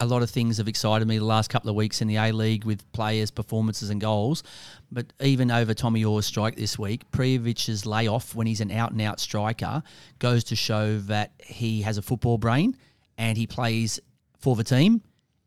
a lot of things have excited me the last couple of weeks in the A League with players' performances and goals. But even over Tommy Orr's strike this week, Prijovic's layoff when he's an out and out striker goes to show that he has a football brain and he plays for the team.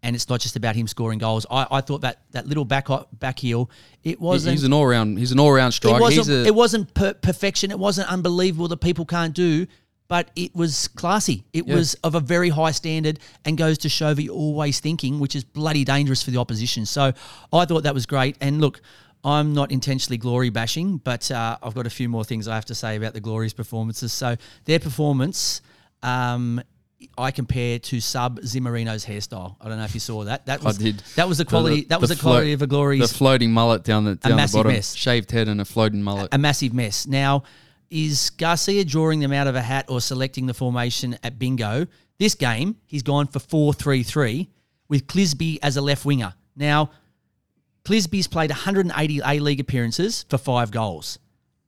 And it's not just about him scoring goals. I, I thought that that little back back heel, it wasn't. He's an all round. He's an all round striker. It wasn't. A, it wasn't per- perfection. It wasn't unbelievable that people can't do, but it was classy. It Yeah. was of a very high standard, and goes to show that you're always thinking, which is bloody dangerous for the opposition. So I thought that was great. And look. I'm not intentionally glory bashing, but uh, I've got a few more things I have to say about the Glory's performances. So their performance, um, I compare to Sub Zimmerino's hairstyle. I don't know if you saw that. That was did. that was the quality. that was the, float- quality of a Glory's The floating mullet down the down the massive bottom, mess. shaved head and a floating mullet. a massive mess. Now, is Garcia drawing them out of a hat or selecting the formation at bingo? This game, he's gone for 4 3 3 with Clisby as a left winger. Now, Clisby's played 180 A League appearances for five goals.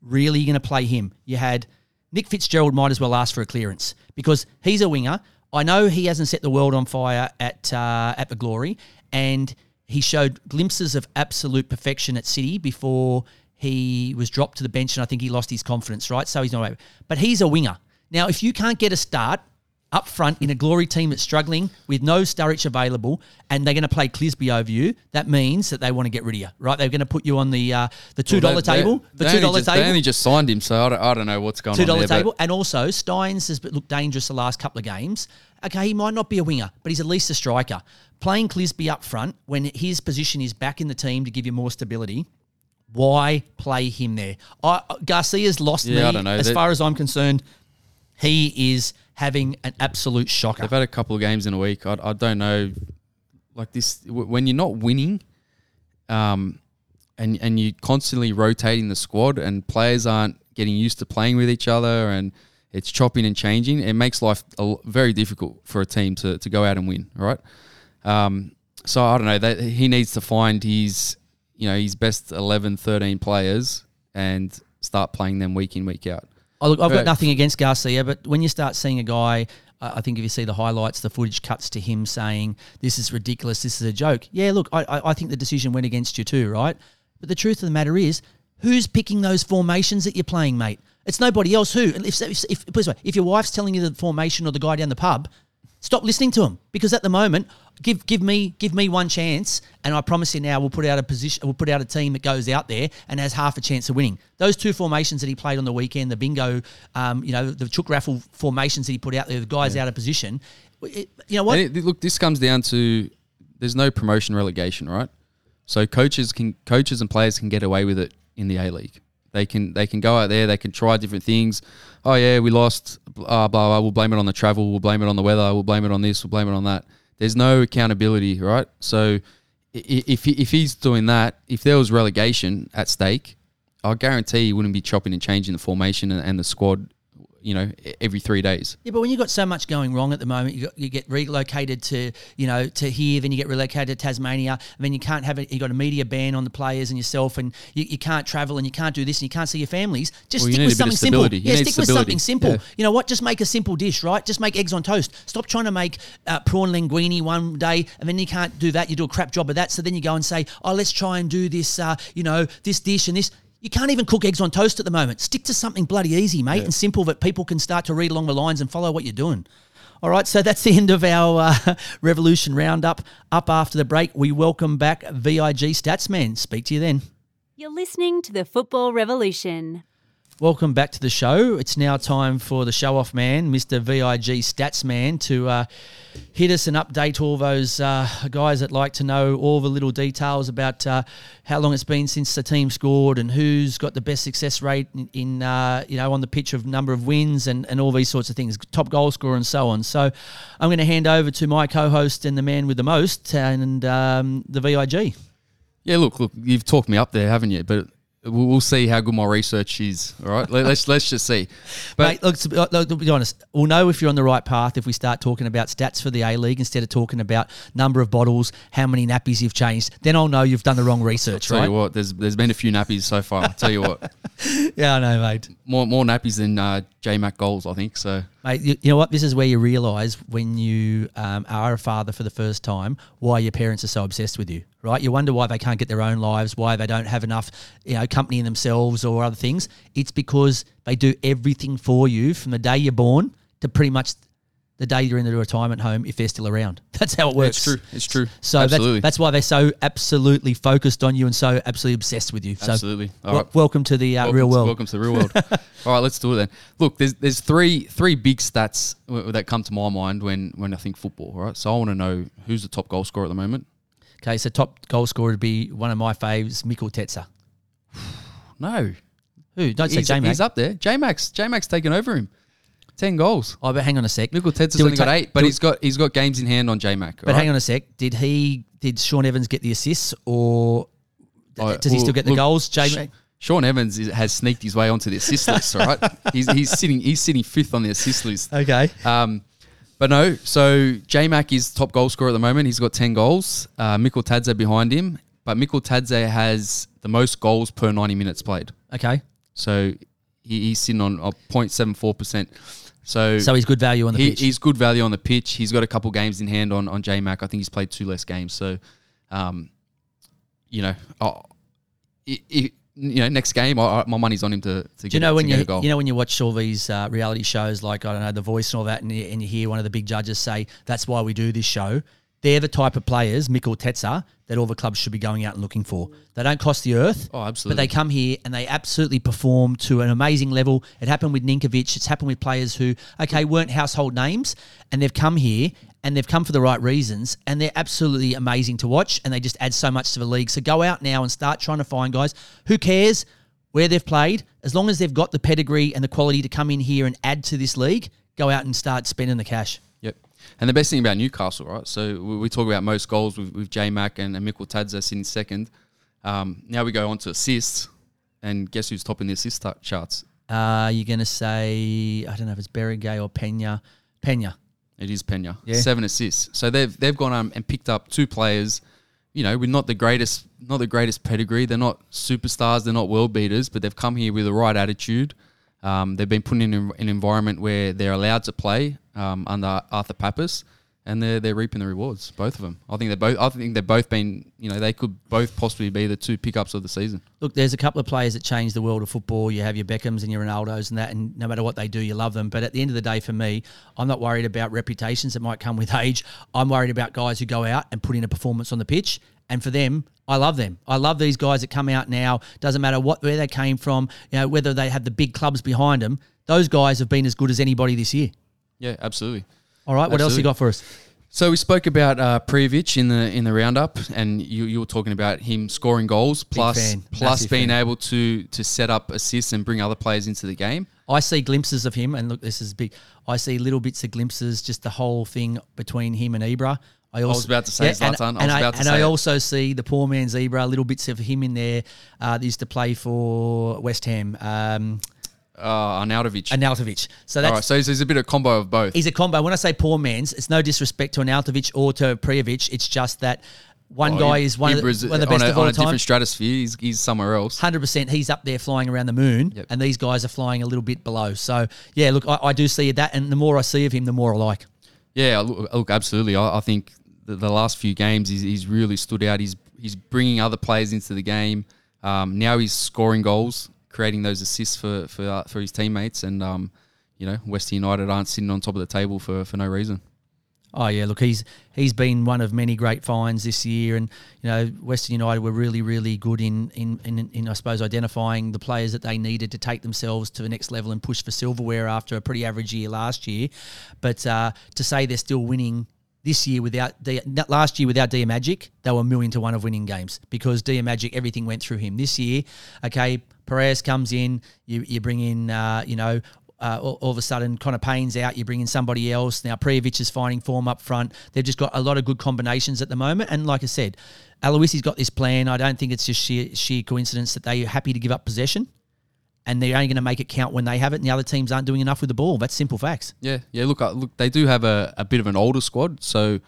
Really you're going to play him? You had Nick Fitzgerald might as well ask for a clearance because he's a winger. I know he hasn't set the world on fire at uh, at the Glory, and he showed glimpses of absolute perfection at City before he was dropped to the bench, and I think he lost his confidence. Right, so he's not. But he's a winger. Now, if you can't get a start up front in a Glory team that's struggling with no Sturridge available, and they're going to play Clisby over you, that means that they want to get rid of you. Right, they're going to put you on the uh, the two dollar Well, table. The two dollar dollar just- They table only just signed him, so I don't, I don't know what's going two on dollar there. but- table. And also, Stynes has looked dangerous the last couple of games. Okay, he might not be a winger, but he's at least a striker. Playing Clisby up front when his position is back in the team to give you more stability. Why play him there? I, Garcia's lost Yeah, me. I don't know. As far as I'm concerned, he is having an absolute shocker. They've had a couple of games in a week. I, I don't know, like this when you're not winning, um, and and you're constantly rotating the squad, and players aren't getting used to playing with each other, and it's chopping and changing. It makes life very difficult for a team to, to go out and win. Right. Um, so I don't know that he needs to find his, you know, his best 11, 13 players and start playing them week in, week out. Oh, look, I've got nothing against Garcia, but when you start seeing a guy, I I think if you see the highlights, the footage cuts to him saying, "This is ridiculous. This is a joke." Yeah, look, I, I I think the decision went against you too, right? But the truth of the matter is, who's picking those formations that you're playing, mate? It's nobody else. Who? If, if, if, put it this way, if your wife's telling you the formation or the guy down the pub, stop listening to him because at the moment, give give me give me one chance, and I promise you now, we'll put out a position, we'll put out a team that goes out there and has half a chance of winning. Those two formations that he played on the weekend, the bingo, um, you know, the chook raffle formations that he put out there, the guys out of position. it- you know what? It, look, this comes down to there's no promotion relegation, right? So coaches can coaches and players can get away with it in the A League. They can they can go out there, they can try different things. Oh yeah, we lost. Uh, blah blah. We'll blame it on the travel. We'll blame it on the weather. We'll blame it on this. We'll blame it on that. There's no accountability, right? So if if he's doing that, if there was relegation at stake, I guarantee he wouldn't be chopping and changing the formation and, and the squad, you know, every three days. Yeah, but when you've got so much going wrong at the moment, you, got, you get relocated to you know to here, then you get relocated to Tasmania, and then you can't have it. You got a media ban on the players and yourself, and you, you can't travel and you can't do this and you can't see your families. Just Well, stick with something simple. You Yeah, stick with something simple. Yeah. You know what? Just make a simple dish, right? Just make eggs on toast. Stop trying to make uh, prawn linguine one day, and then you can't do that. You do a crap job of that, so then you go and say, "Oh, let's try and do this. Uh, you know, this dish and this." You can't even cook eggs on toast at the moment. Stick to something bloody easy, mate, and simple that people can start to read along the lines and follow what you're doing. All right, so that's the end of our uh, Revolution Roundup. Up after the break, we welcome back VIG Statsman. Speak to you then. You're listening to the Football Revolution. Welcome back to the show. It's now time for the show off man, Mr. VIG Stats Man, to uh, hit us and update all those uh, guys that like to know all the little details about uh, how long it's been since the team scored and who's got the best success rate in, in uh, you know on the pitch of number of wins and, and all these sorts of things, top goal scorer and so on. So I'm going to hand over to my co-host and the man with the most and um, the VIG. Yeah, look, look, you've talked me up there, haven't you? But we'll, see how good my research is. All right, Let, let's let's just see. But Mate, look, to be, uh, look, to be honest, we'll know if you're on the right path if we start talking about stats for the A League instead of talking about number of bottles, how many nappies you've changed. Then I'll know you've done the wrong research, tell right? you what, there's there's been a few nappies so far. I'll tell you what, Yeah, I know, mate. more more nappies than uh, J Mac goals, I think. So Mate, you, you know what? This is where you realise when you um, are a father for the first time why your parents are so obsessed with you, right? You wonder why they can't get their own lives, why they don't have enough, you know, company in themselves or other things. It's because they do everything for you from the day you're born to pretty much the day you're in the retirement home if they're still around. That's how it works. it's true, it's true. So absolutely, that's, that's why they're so absolutely focused on you and so absolutely obsessed with you. So absolutely. All right. welcome to the uh, Welcome real to- world. Welcome to the real world. All right, let's do it then. Look, there's there's three three big stats that come to my mind when when I think football. All right, so I want to know who's the top goal scorer at the moment. Okay, so top goal scorer would be one of my faves, Mikeltadze. No, Who? Don't say J Mac. he's up there. J Max, J Max taken over him. Ten goals. Oh, but hang on a sec. Mikeltadze's only got eight, but he's got he's got games in hand on J Mac. But hang on a sec. Did he? Did Sean Evans get the assists, or Oh, does he still get the look, goals? J Sh- Mac. Sean Evans is, has sneaked his way onto the assist list. All right, he's, he's sitting he's sitting fifth on the assist list. Okay. Um, but no, so J Mac is top goal scorer at the moment. He's got ten goals. Uh, Mikeltadze behind him, but Mikeltadze has the most goals per ninety minutes played. Okay. So he, he's sitting on a 0.74 percent. So So he's good value on the he, pitch. he's good value on the pitch. He's got a couple games in hand on on J Mac. I think he's played two less games. So, um, you know, oh, you know, next game, I, I, my money's on him to, to Do you know when get you you know when you watch all these uh, reality shows like I don't know The Voice and all that, and you, and you hear one of the big judges say that's why we do this show. They're the type of players, Mikeltadze, that all the clubs should be going out and looking for. They don't cost the earth. Oh, absolutely. But they come here and they absolutely perform to an amazing level. It happened with Ninkovic. It's happened with players who, okay, weren't household names, and they've come here and they've come for the right reasons, and they're absolutely amazing to watch, and they just add so much to the league. So go out now and start trying to find guys. Who cares where they've played? As long as they've got the pedigree and the quality to come in here and add to this league, go out and start spending the cash. And the best thing about Newcastle, right? So we, we talk about most goals with, with J Mac and, and Mikeltadze sitting second. Um, now we go on to assists, and guess who's topping the assist ta- charts? Uh, you're going to say, I don't know if it's Berenguer or Penha. Penha. It is Penha. Yeah. Seven assists. So they've they've gone um, and picked up two players, you know, with not the greatest not the greatest pedigree. They're not superstars. They're not world beaters, but they've come here with the right attitude. Um, they've been put in an environment where they're allowed to play um, under Arthur Papas, and they're they're reaping the rewards. Both of them. I think they're both. I think they've both been. You know, they could both possibly be the two pickups of the season. Look, there's a couple of players that change the world of football. You have your Beckhams and your Ronaldos and that, and no matter what they do, you love them. But at the end of the day, for me, I'm not worried about reputations that might come with age. I'm worried about guys who go out and put in a performance on the pitch. And for them, I love them. I love these guys that come out now. Doesn't matter what where they came from, you know, whether they have the big clubs behind them. Those guys have been as good as anybody this year. Yeah, absolutely. All right, what else you got for us? So we spoke about uh, in the in the roundup, and you, you were talking about him scoring goals, plus plus being fan. able to to set up assists and bring other players into the game. I see glimpses of him, and look, this is big. I see little bits of glimpses, just the whole thing between him and Ibra. I, also, was about to say and, Zlatan. I and was I, to and I it. also see the poor man's Ibra, little bits of him in there. Uh, that used to play for West Ham, um, Uh, Arnautovic. Arnautovic. So that's right, so he's, he's a bit of a combo of both. he's a combo. When I say poor man's, it's no disrespect to Arnautovic or to Prijovic. It's just that one Oh, guy is one of, the, one of the best a, of all on a time. different stratosphere. He's, he's somewhere else. Hundred percent, he's up there flying around the moon, Yep. and these guys are flying a little bit below. So yeah, look, I, I do see that, and the more I see of him, the more I like. Yeah, look, look absolutely. I, I think the, the last few games he's, he's really stood out. He's he's bringing other players into the game. Um, now he's scoring goals, creating those assists for for uh, for his teammates, and um, you know West United aren't sitting on top of the table for for no reason. Oh yeah, look, he's he's been one of many great finds this year, and you know Western United were really really good in in, in in I suppose identifying the players that they needed to take themselves to the next level and push for silverware after a pretty average year last year. But uh, to say they're still winning this year without not last year without Diamanti, they were a million to one of winning games because Diamanti everything went through him. This year, okay, Perez comes in, you you bring in uh, you know uh, all, all of a sudden Connor Pain's out, you bring in somebody else. Now Prijovic is finding form up front. They've just got a lot of good combinations at the moment. And like I said, Aloisi's got this plan. I don't think it's just sheer, sheer coincidence that they're happy to give up possession and they're only going to make it count when they have it and the other teams aren't doing enough with the ball. That's simple facts. Yeah, yeah. Look, uh, look, they do have a, a bit of an older squad, so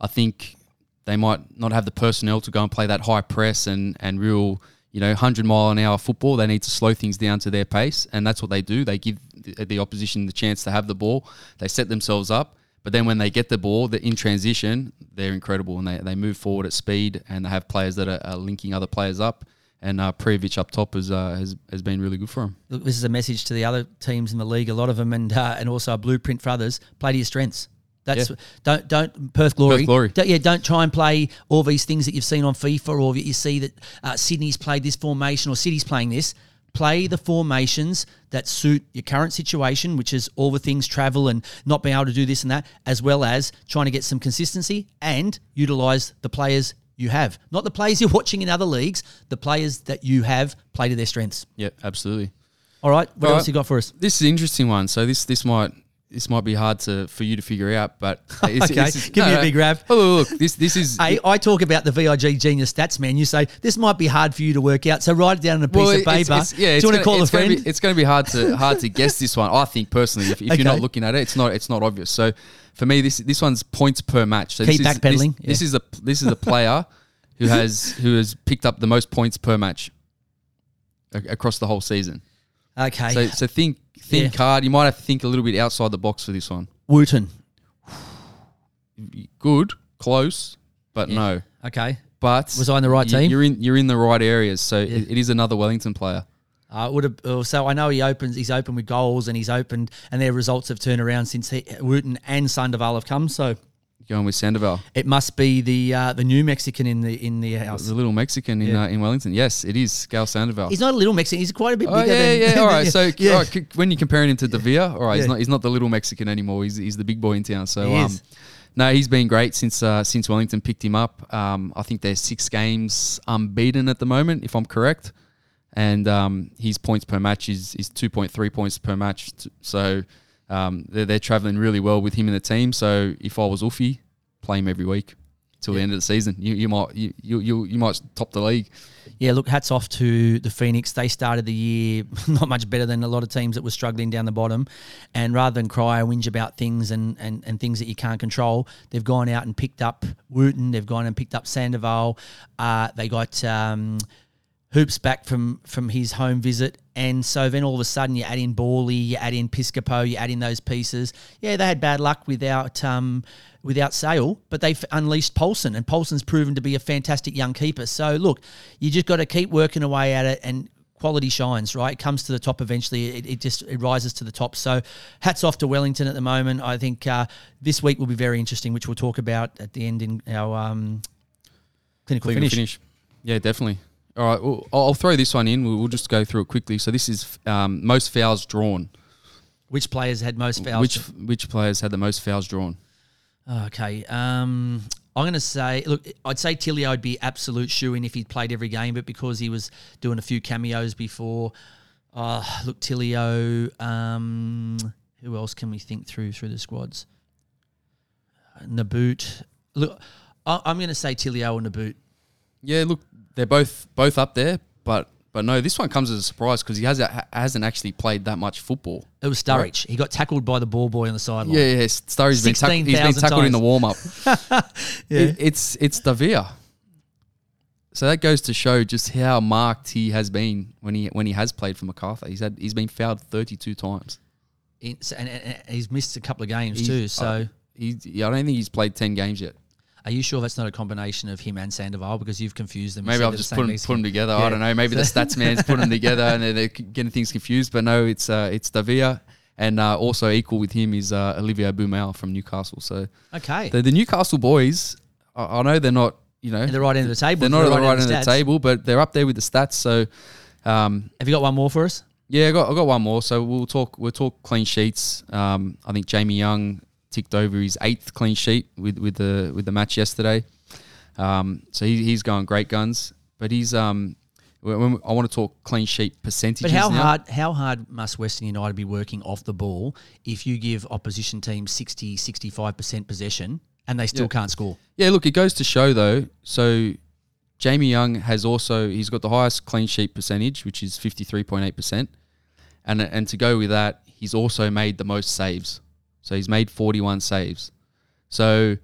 I think they might not have the personnel to go and play that high press and and real, you know, hundred mile an hour football. They need to slow things down to their pace, and that's what they do. They give the, the opposition the chance to have the ball. They set themselves up, but then when they get the ball, they're in transition, they're incredible, and they, they move forward at speed, and they have players that are, are linking other players up. And uh, up top has, uh, has has been really good for him. Look, this is a message to the other teams in the league, a lot of them, and uh, and also a blueprint for others. Play to your strengths. That's Yeah. don't don't Perth glory. Perth glory. Don't, yeah, don't try and play all these things that you've seen on FIFA or that you see that uh, Sydney's played this formation or City's playing this. Play the formations that suit your current situation, which is all the things travel and not being able to do this and that, as well as trying to get some consistency and utilize the players you have, not the players you're watching in other leagues, the players that you have play to their strengths. Yeah, absolutely. All right, what All else right. you got for us? This is an interesting one. So this this might this might be hard to for you to figure out, but it's, Okay, it's- give me a big rap. Oh, look, this this is Hey, I talk about the VIG Genius Stats, man. You say this might be hard for you to work out, so write it down on a piece well, of paper. it's- yeah, Do you want to call a it's gonna friend? be- it's going to be hard to hard to guess this one. I think personally, if, if Okay. you're not looking at it, it's not it's not obvious. So for me, this this one's points per match. So Keep this is, backpedaling, This, this yeah. is a this is a player who has who has picked up the most points per match a- across the whole season. okay, So so think think Yeah. hard. You might have to think a little bit outside the box for this one. Wooten. Good, close, but Yeah. no. Okay, But Was I in the right you- team? You're in you're in the right areas. So it, it is another Wellington player. Uh, would have. uh, So I know he opens. He's open with goals, and he's opened, and their results have turned around since he, Wooten and Sandoval have come. So Going with Sandoval, it must be the uh, the new Mexican in the in the house. the little Mexican in Yeah. uh, in Wellington. Yes, it is Gael Sandoval. He's not a little Mexican. He's quite a bit Oh bigger. yeah, than, yeah. All right. So yeah. all right, when you're comparing him to Devere, all right, Yeah. he's not he's not the little Mexican anymore. He's he's the big boy in town. So He um, no, he's been great since uh, since Wellington picked him up. Um, I think they're six games unbeaten at the moment, if I'm correct. And um, his points per match is is 2.3 points per match. So um, they're, they're traveling really well with him in the team. So if I was Uffy, play him every week. till the end of the season. You you might you you you, you might top the league. Yeah, look, hats off to the Phoenix. They started the year not much better than a lot of teams that were struggling down the bottom. And rather than cry and whinge about things and, and, and things that you can't control, they've gone out and picked up Wooten. They've gone and picked up Sandoval. Uh, they got um, Hoops back from from his home visit. And so then all of a sudden you add in Borley, you add in Piscopo, you add in those pieces. Yeah, they had bad luck without um, without Sail, but they've unleashed Paulsen, and Paulsen's proven to be a fantastic young keeper. So look, you just got to keep working away at it and quality shines, right? It comes to the top eventually. It, it, just it rises to the top. So hats off to Wellington at the moment. I think uh, this week will be very interesting, which we'll talk about at the end in our um, clinical, Clinical finish. finish. Yeah, definitely. All right, well, I'll throw this one in. We'll, we'll just go through it quickly. So this is um, most fouls drawn. Which players had most fouls? Which which players had the most fouls drawn? Okay. Um, I'm going to say, look, I'd say Tilio would be absolute shoe in if he'd played every game, but because he was doing a few cameos before, uh, look, Tilio. Um, who else can we think through through the squads? Nabbout. Look, I, I'm going to say Tilio and Nabbout. Yeah, look, they're both both up there, but but no, this one comes as a surprise because he has hasn't actually played that much football. It was Sturridge. He got tackled by the ball boy on the sideline. Yeah, yeah. Sturry's been tack- he's been 16,000 tackled in the warm up. Yeah. It, it's it's Davila. So that goes to show just how marked he has been when he when he has played for Macarthur. He's had he's been fouled thirty two times. In- so- and, and- and he's missed a couple of games He's- too. So, uh, yeah, I don't think he's played ten games yet. Are you sure that's not a combination of him and Sandoval because you've confused them? Maybe I've just put them, put them together. Yeah. I don't know. Maybe the stats man's put them together and they're, they're getting things confused. But no, it's uh, it's Davila. And uh, also equal with him is uh, Olivier Boumal from Newcastle. So Okay. the, the Newcastle boys, I, I know they're not, you know, At the right end of the table. they're not at the right end end of the table, but they're up there with the stats. So, um, Have you got one more for us? yeah, I got I got one more. So we'll talk we'll talk clean sheets. Um, I think Jamie Young ticked over his eighth clean sheet with, with the with the match yesterday. Um, so he, he's going great guns, but he's um, when, I want to talk clean sheet percentages. But how now. hard how hard must Western United be working off the ball if you give opposition teams 60, 65% possession and they still Yeah. can't score? Yeah, look, it goes to show though. So Jamie Young has also he's got the highest clean sheet percentage, which is fifty three point eight percent, and and to go with that, he's also made the most saves. So he's made forty one saves. So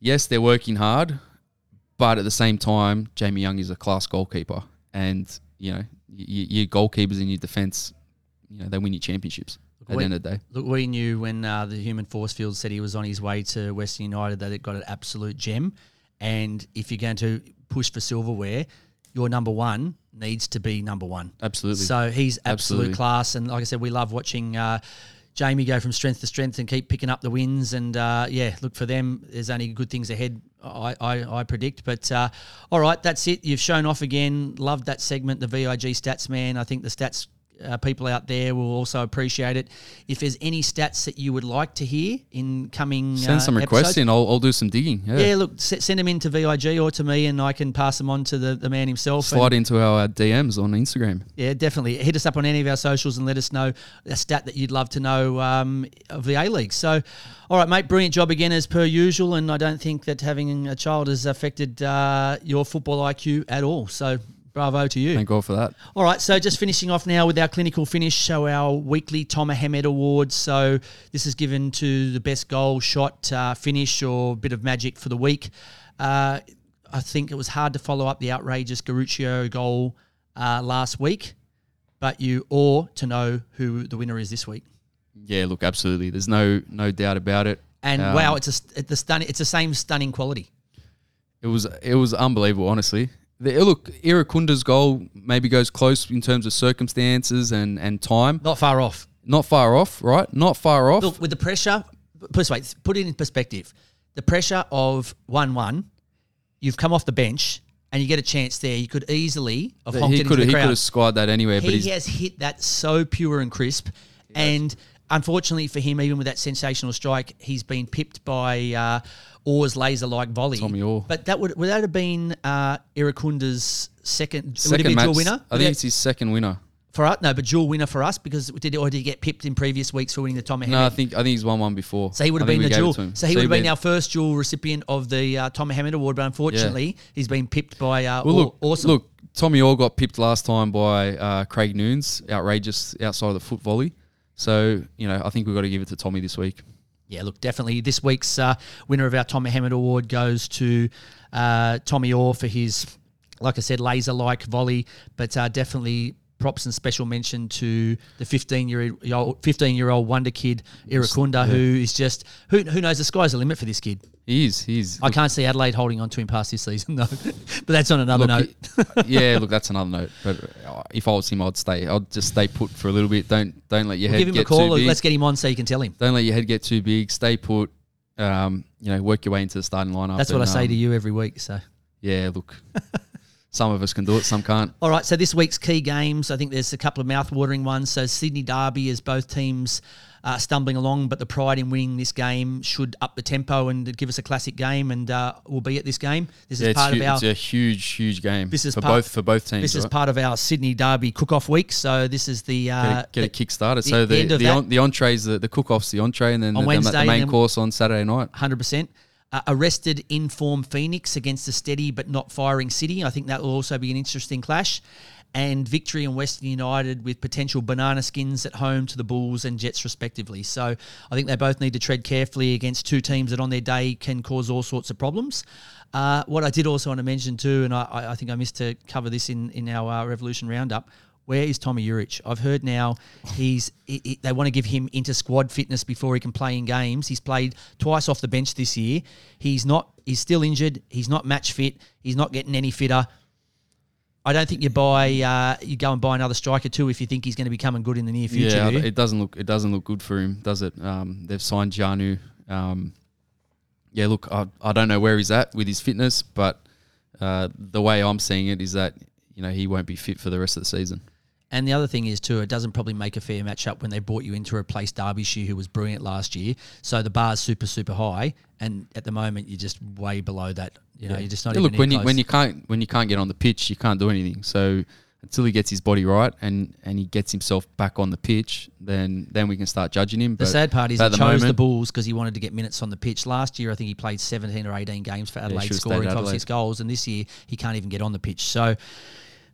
yes, they're working hard, but at the same time, Jamie Young is a class goalkeeper, and you know y- y- your goalkeepers in your defense, you know they win your championships at we- the end of the day. Look, we knew when uh, the human force field said he was on his way to Western United that it got an absolute gem. And if you're going to push for silverware, your number one needs to be number one. Absolutely. So he's absolute Absolutely. class. And like I said, we love watching uh, Jamie go from strength to strength and keep picking up the wins. And uh, yeah, look for them. There's only good things ahead, I, I, I predict. But uh, all right, that's it. You've shown off again. Loved that segment, the VIG stats man. I think the stats. Uh, people out there will also appreciate it. If there's any stats that you would like to hear in coming, Send uh, some requests in. I'll, I'll do some digging. Yeah. Yeah, look, s- send them in to VIG or to me, and I can pass them on to the, the man himself. Slide into our DMs on Instagram. yeah, definitely. Hit us up on any of our socials and let us know a stat that you'd love to know um, of the A League. So, all right, mate, brilliant job again as per usual. And I don't think that having a child has affected uh, your football IQ at all. So, bravo to you. Thank God for that. All right, so just finishing off now with our clinical finish, so our weekly Tom Ahmed Awards. So this is given to the best goal shot, uh, finish, or bit of magic for the week. Uh, I think it was hard to follow up the outrageous Garuccio goal uh, last week, but you or to know who the winner is this week. Yeah, look, absolutely. There's no no doubt about it. And Um, wow, it's a it's the stun- it's the same stunning quality. It was it was unbelievable, honestly. The, look, Irankunda's goal maybe goes close in terms of circumstances and, and time. Not far off. Not far off, right? Not far off. Look, with the pressure, put put it in perspective. The pressure of 1 1, you've come off the bench and you get a chance there. You could easily have honked he it into could the he could have scored that anywhere, but he has hit that so pure and crisp. And unfortunately for him, even with that sensational strike, he's been pipped by uh, Orr's laser-like volley. Tommy Orr. But that would would that have been uh, Irankunda's second? would it be to winner? I think it's his second winner. For us, no, but dual winner for us because did or did he get pipped in previous weeks for winning the Tom No, I think I think he's won one before. so he would have been the dual. So he would have been our first dual recipient of the uh, Tom Mohamed Award, but unfortunately, he's been pipped by uh, Well, look, awesome. look. Tommy Orr got pipped last time by uh, Craig Noone's, outrageous outside of the foot volley. So you know, I think we've got to give it to Tommy this week. Yeah, look, definitely this week's uh, winner of our Tom Mohamed Award goes to uh, Tommy Orr for his, like I said, laser-like volley, but uh, definitely props and special mention to the 15-year-old 15-year-old wonder kid Irankunda, who is just who who knows the sky's the limit for this kid. He is. He's. I can't see Adelaide holding on to him past this season though, but that's on another Look, note. yeah, look, that's another note. But uh, if I was him, I'd stay. I'd just stay put for a little bit. Don't don't let your We'll head give him get a call. too big. Let's get him on so you can tell him. don't let your head get too big. Stay put. Um, you know, work your way into the starting lineup. That's what I say um, to you every week. So. Yeah, look, some of us can do it, some can't. All right, so this week's key games, I think there's a couple of mouth-watering ones. So Sydney Derby is both teams uh, stumbling along, but the pride in winning this game should up the tempo and give us a classic game, and uh, we'll be at this game. This is Yeah, it's, part hu- of our. it's a huge, huge game. This is for part- both for both teams. This is part of our Sydney Derby cook-off week. So this is the uh, get, it, get kick started. So the the the, on, the entrees, the, the cook off's the entree, and then On the, Wednesday, the, main course on Saturday night. hundred percent. Uh, arrested in form Phoenix against a steady but not firing City. I think that will also be an interesting clash. And victory in Western United with potential banana skins at home to the Bulls and Jets respectively. So I think they both need to tread carefully against two teams that on their day can cause all sorts of problems. Uh, what I did also want to mention too, and I, I think I missed to cover this in in our uh, Revolution Roundup. Where is Tomi Juric? I've heard now he's he, he- they want to give him into squad fitness before he can play in games. He's played twice off the bench this year. He's not. He's still injured. He's not match fit. He's not getting any fitter. I don't think you buy uh, you go and buy another striker too if you think he's going to be coming good in the near future. yeah, it doesn't look it doesn't look good for him, does it? Um, they've signed Janu. Um, yeah, look, I, I don't know where he's at with his fitness, but uh, the way I'm seeing it is that you know he won't be fit for the rest of the season. And the other thing is too, it doesn't probably make a fair match up when they brought you in to replace Derbyshire, who was brilliant last year. So the bar's super super high, and at the moment you're just way below that. You know, you're just not Yeah, even look, when you close. when you can't when you can't get on the pitch, you can't do anything. So until he gets his body right and and he gets himself back on the pitch, then then we can start judging him. The But sad part is he chose the Bulls because he wanted to get minutes on the pitch. Last year, I think he played 17 or 18 games for Adelaide, should've scoring five six goals, and this year he can't even get on the pitch. So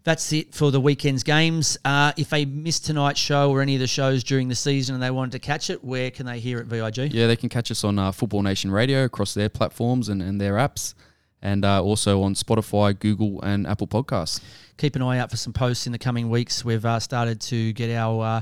that's it for the weekend's games. Uh, if they missed tonight's show or any of the shows during the season and they wanted to catch it, where can they hear it? VIG. Yeah, they can catch us on uh, Football Nation Radio across their platforms and, and their apps, and uh, also on Spotify, Google, and Apple Podcasts. keep an eye out for some posts in the coming weeks. We've uh, started to get our uh,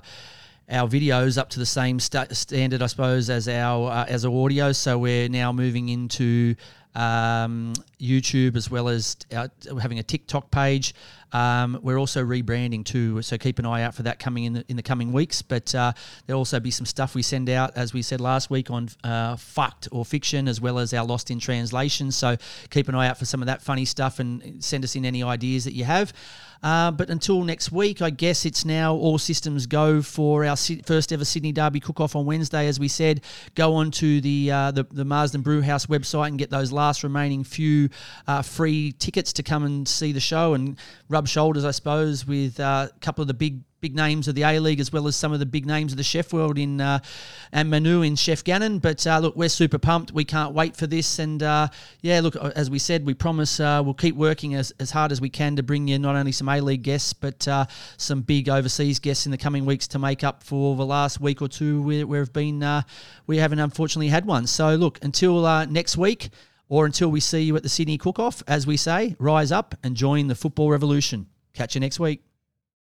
our videos up to the same sta- standard, I suppose, as our uh, as our audio. So we're now moving into um, YouTube as well as our, having a TikTok page. Um, we're also rebranding too, so keep an eye out for that coming in the, in the coming weeks. But uh, there'll also be some stuff we send out, as we said last week, on uh, fact or fiction, as well as our Lost in Translation. So keep an eye out for some of that funny stuff and send us in any ideas that you have. Uh, but until next week, I guess it's now all systems go for our first ever Sydney Derby cook off on Wednesday. As we said, go on to the uh, the, the Marsden Brewhouse website and get those last remaining few uh, free tickets to come and see the show and rub shoulders, I suppose, with uh, a couple of the big big names of the A League as well as some of the big names of the chef world in uh, and Manu in Chef Gannon. But uh, look, we're super pumped. We can't wait for this. And uh, yeah, look, as we said, we promise uh, we'll keep working as, as hard as we can to bring you not only some A League guests but uh, some big overseas guests in the coming weeks to make up for the last week or two where we've been uh, we haven't unfortunately had one. So look, until uh, next week. Or until we see you at the Sydney Cook Off, as we say, rise up and join the football revolution. Catch you next week.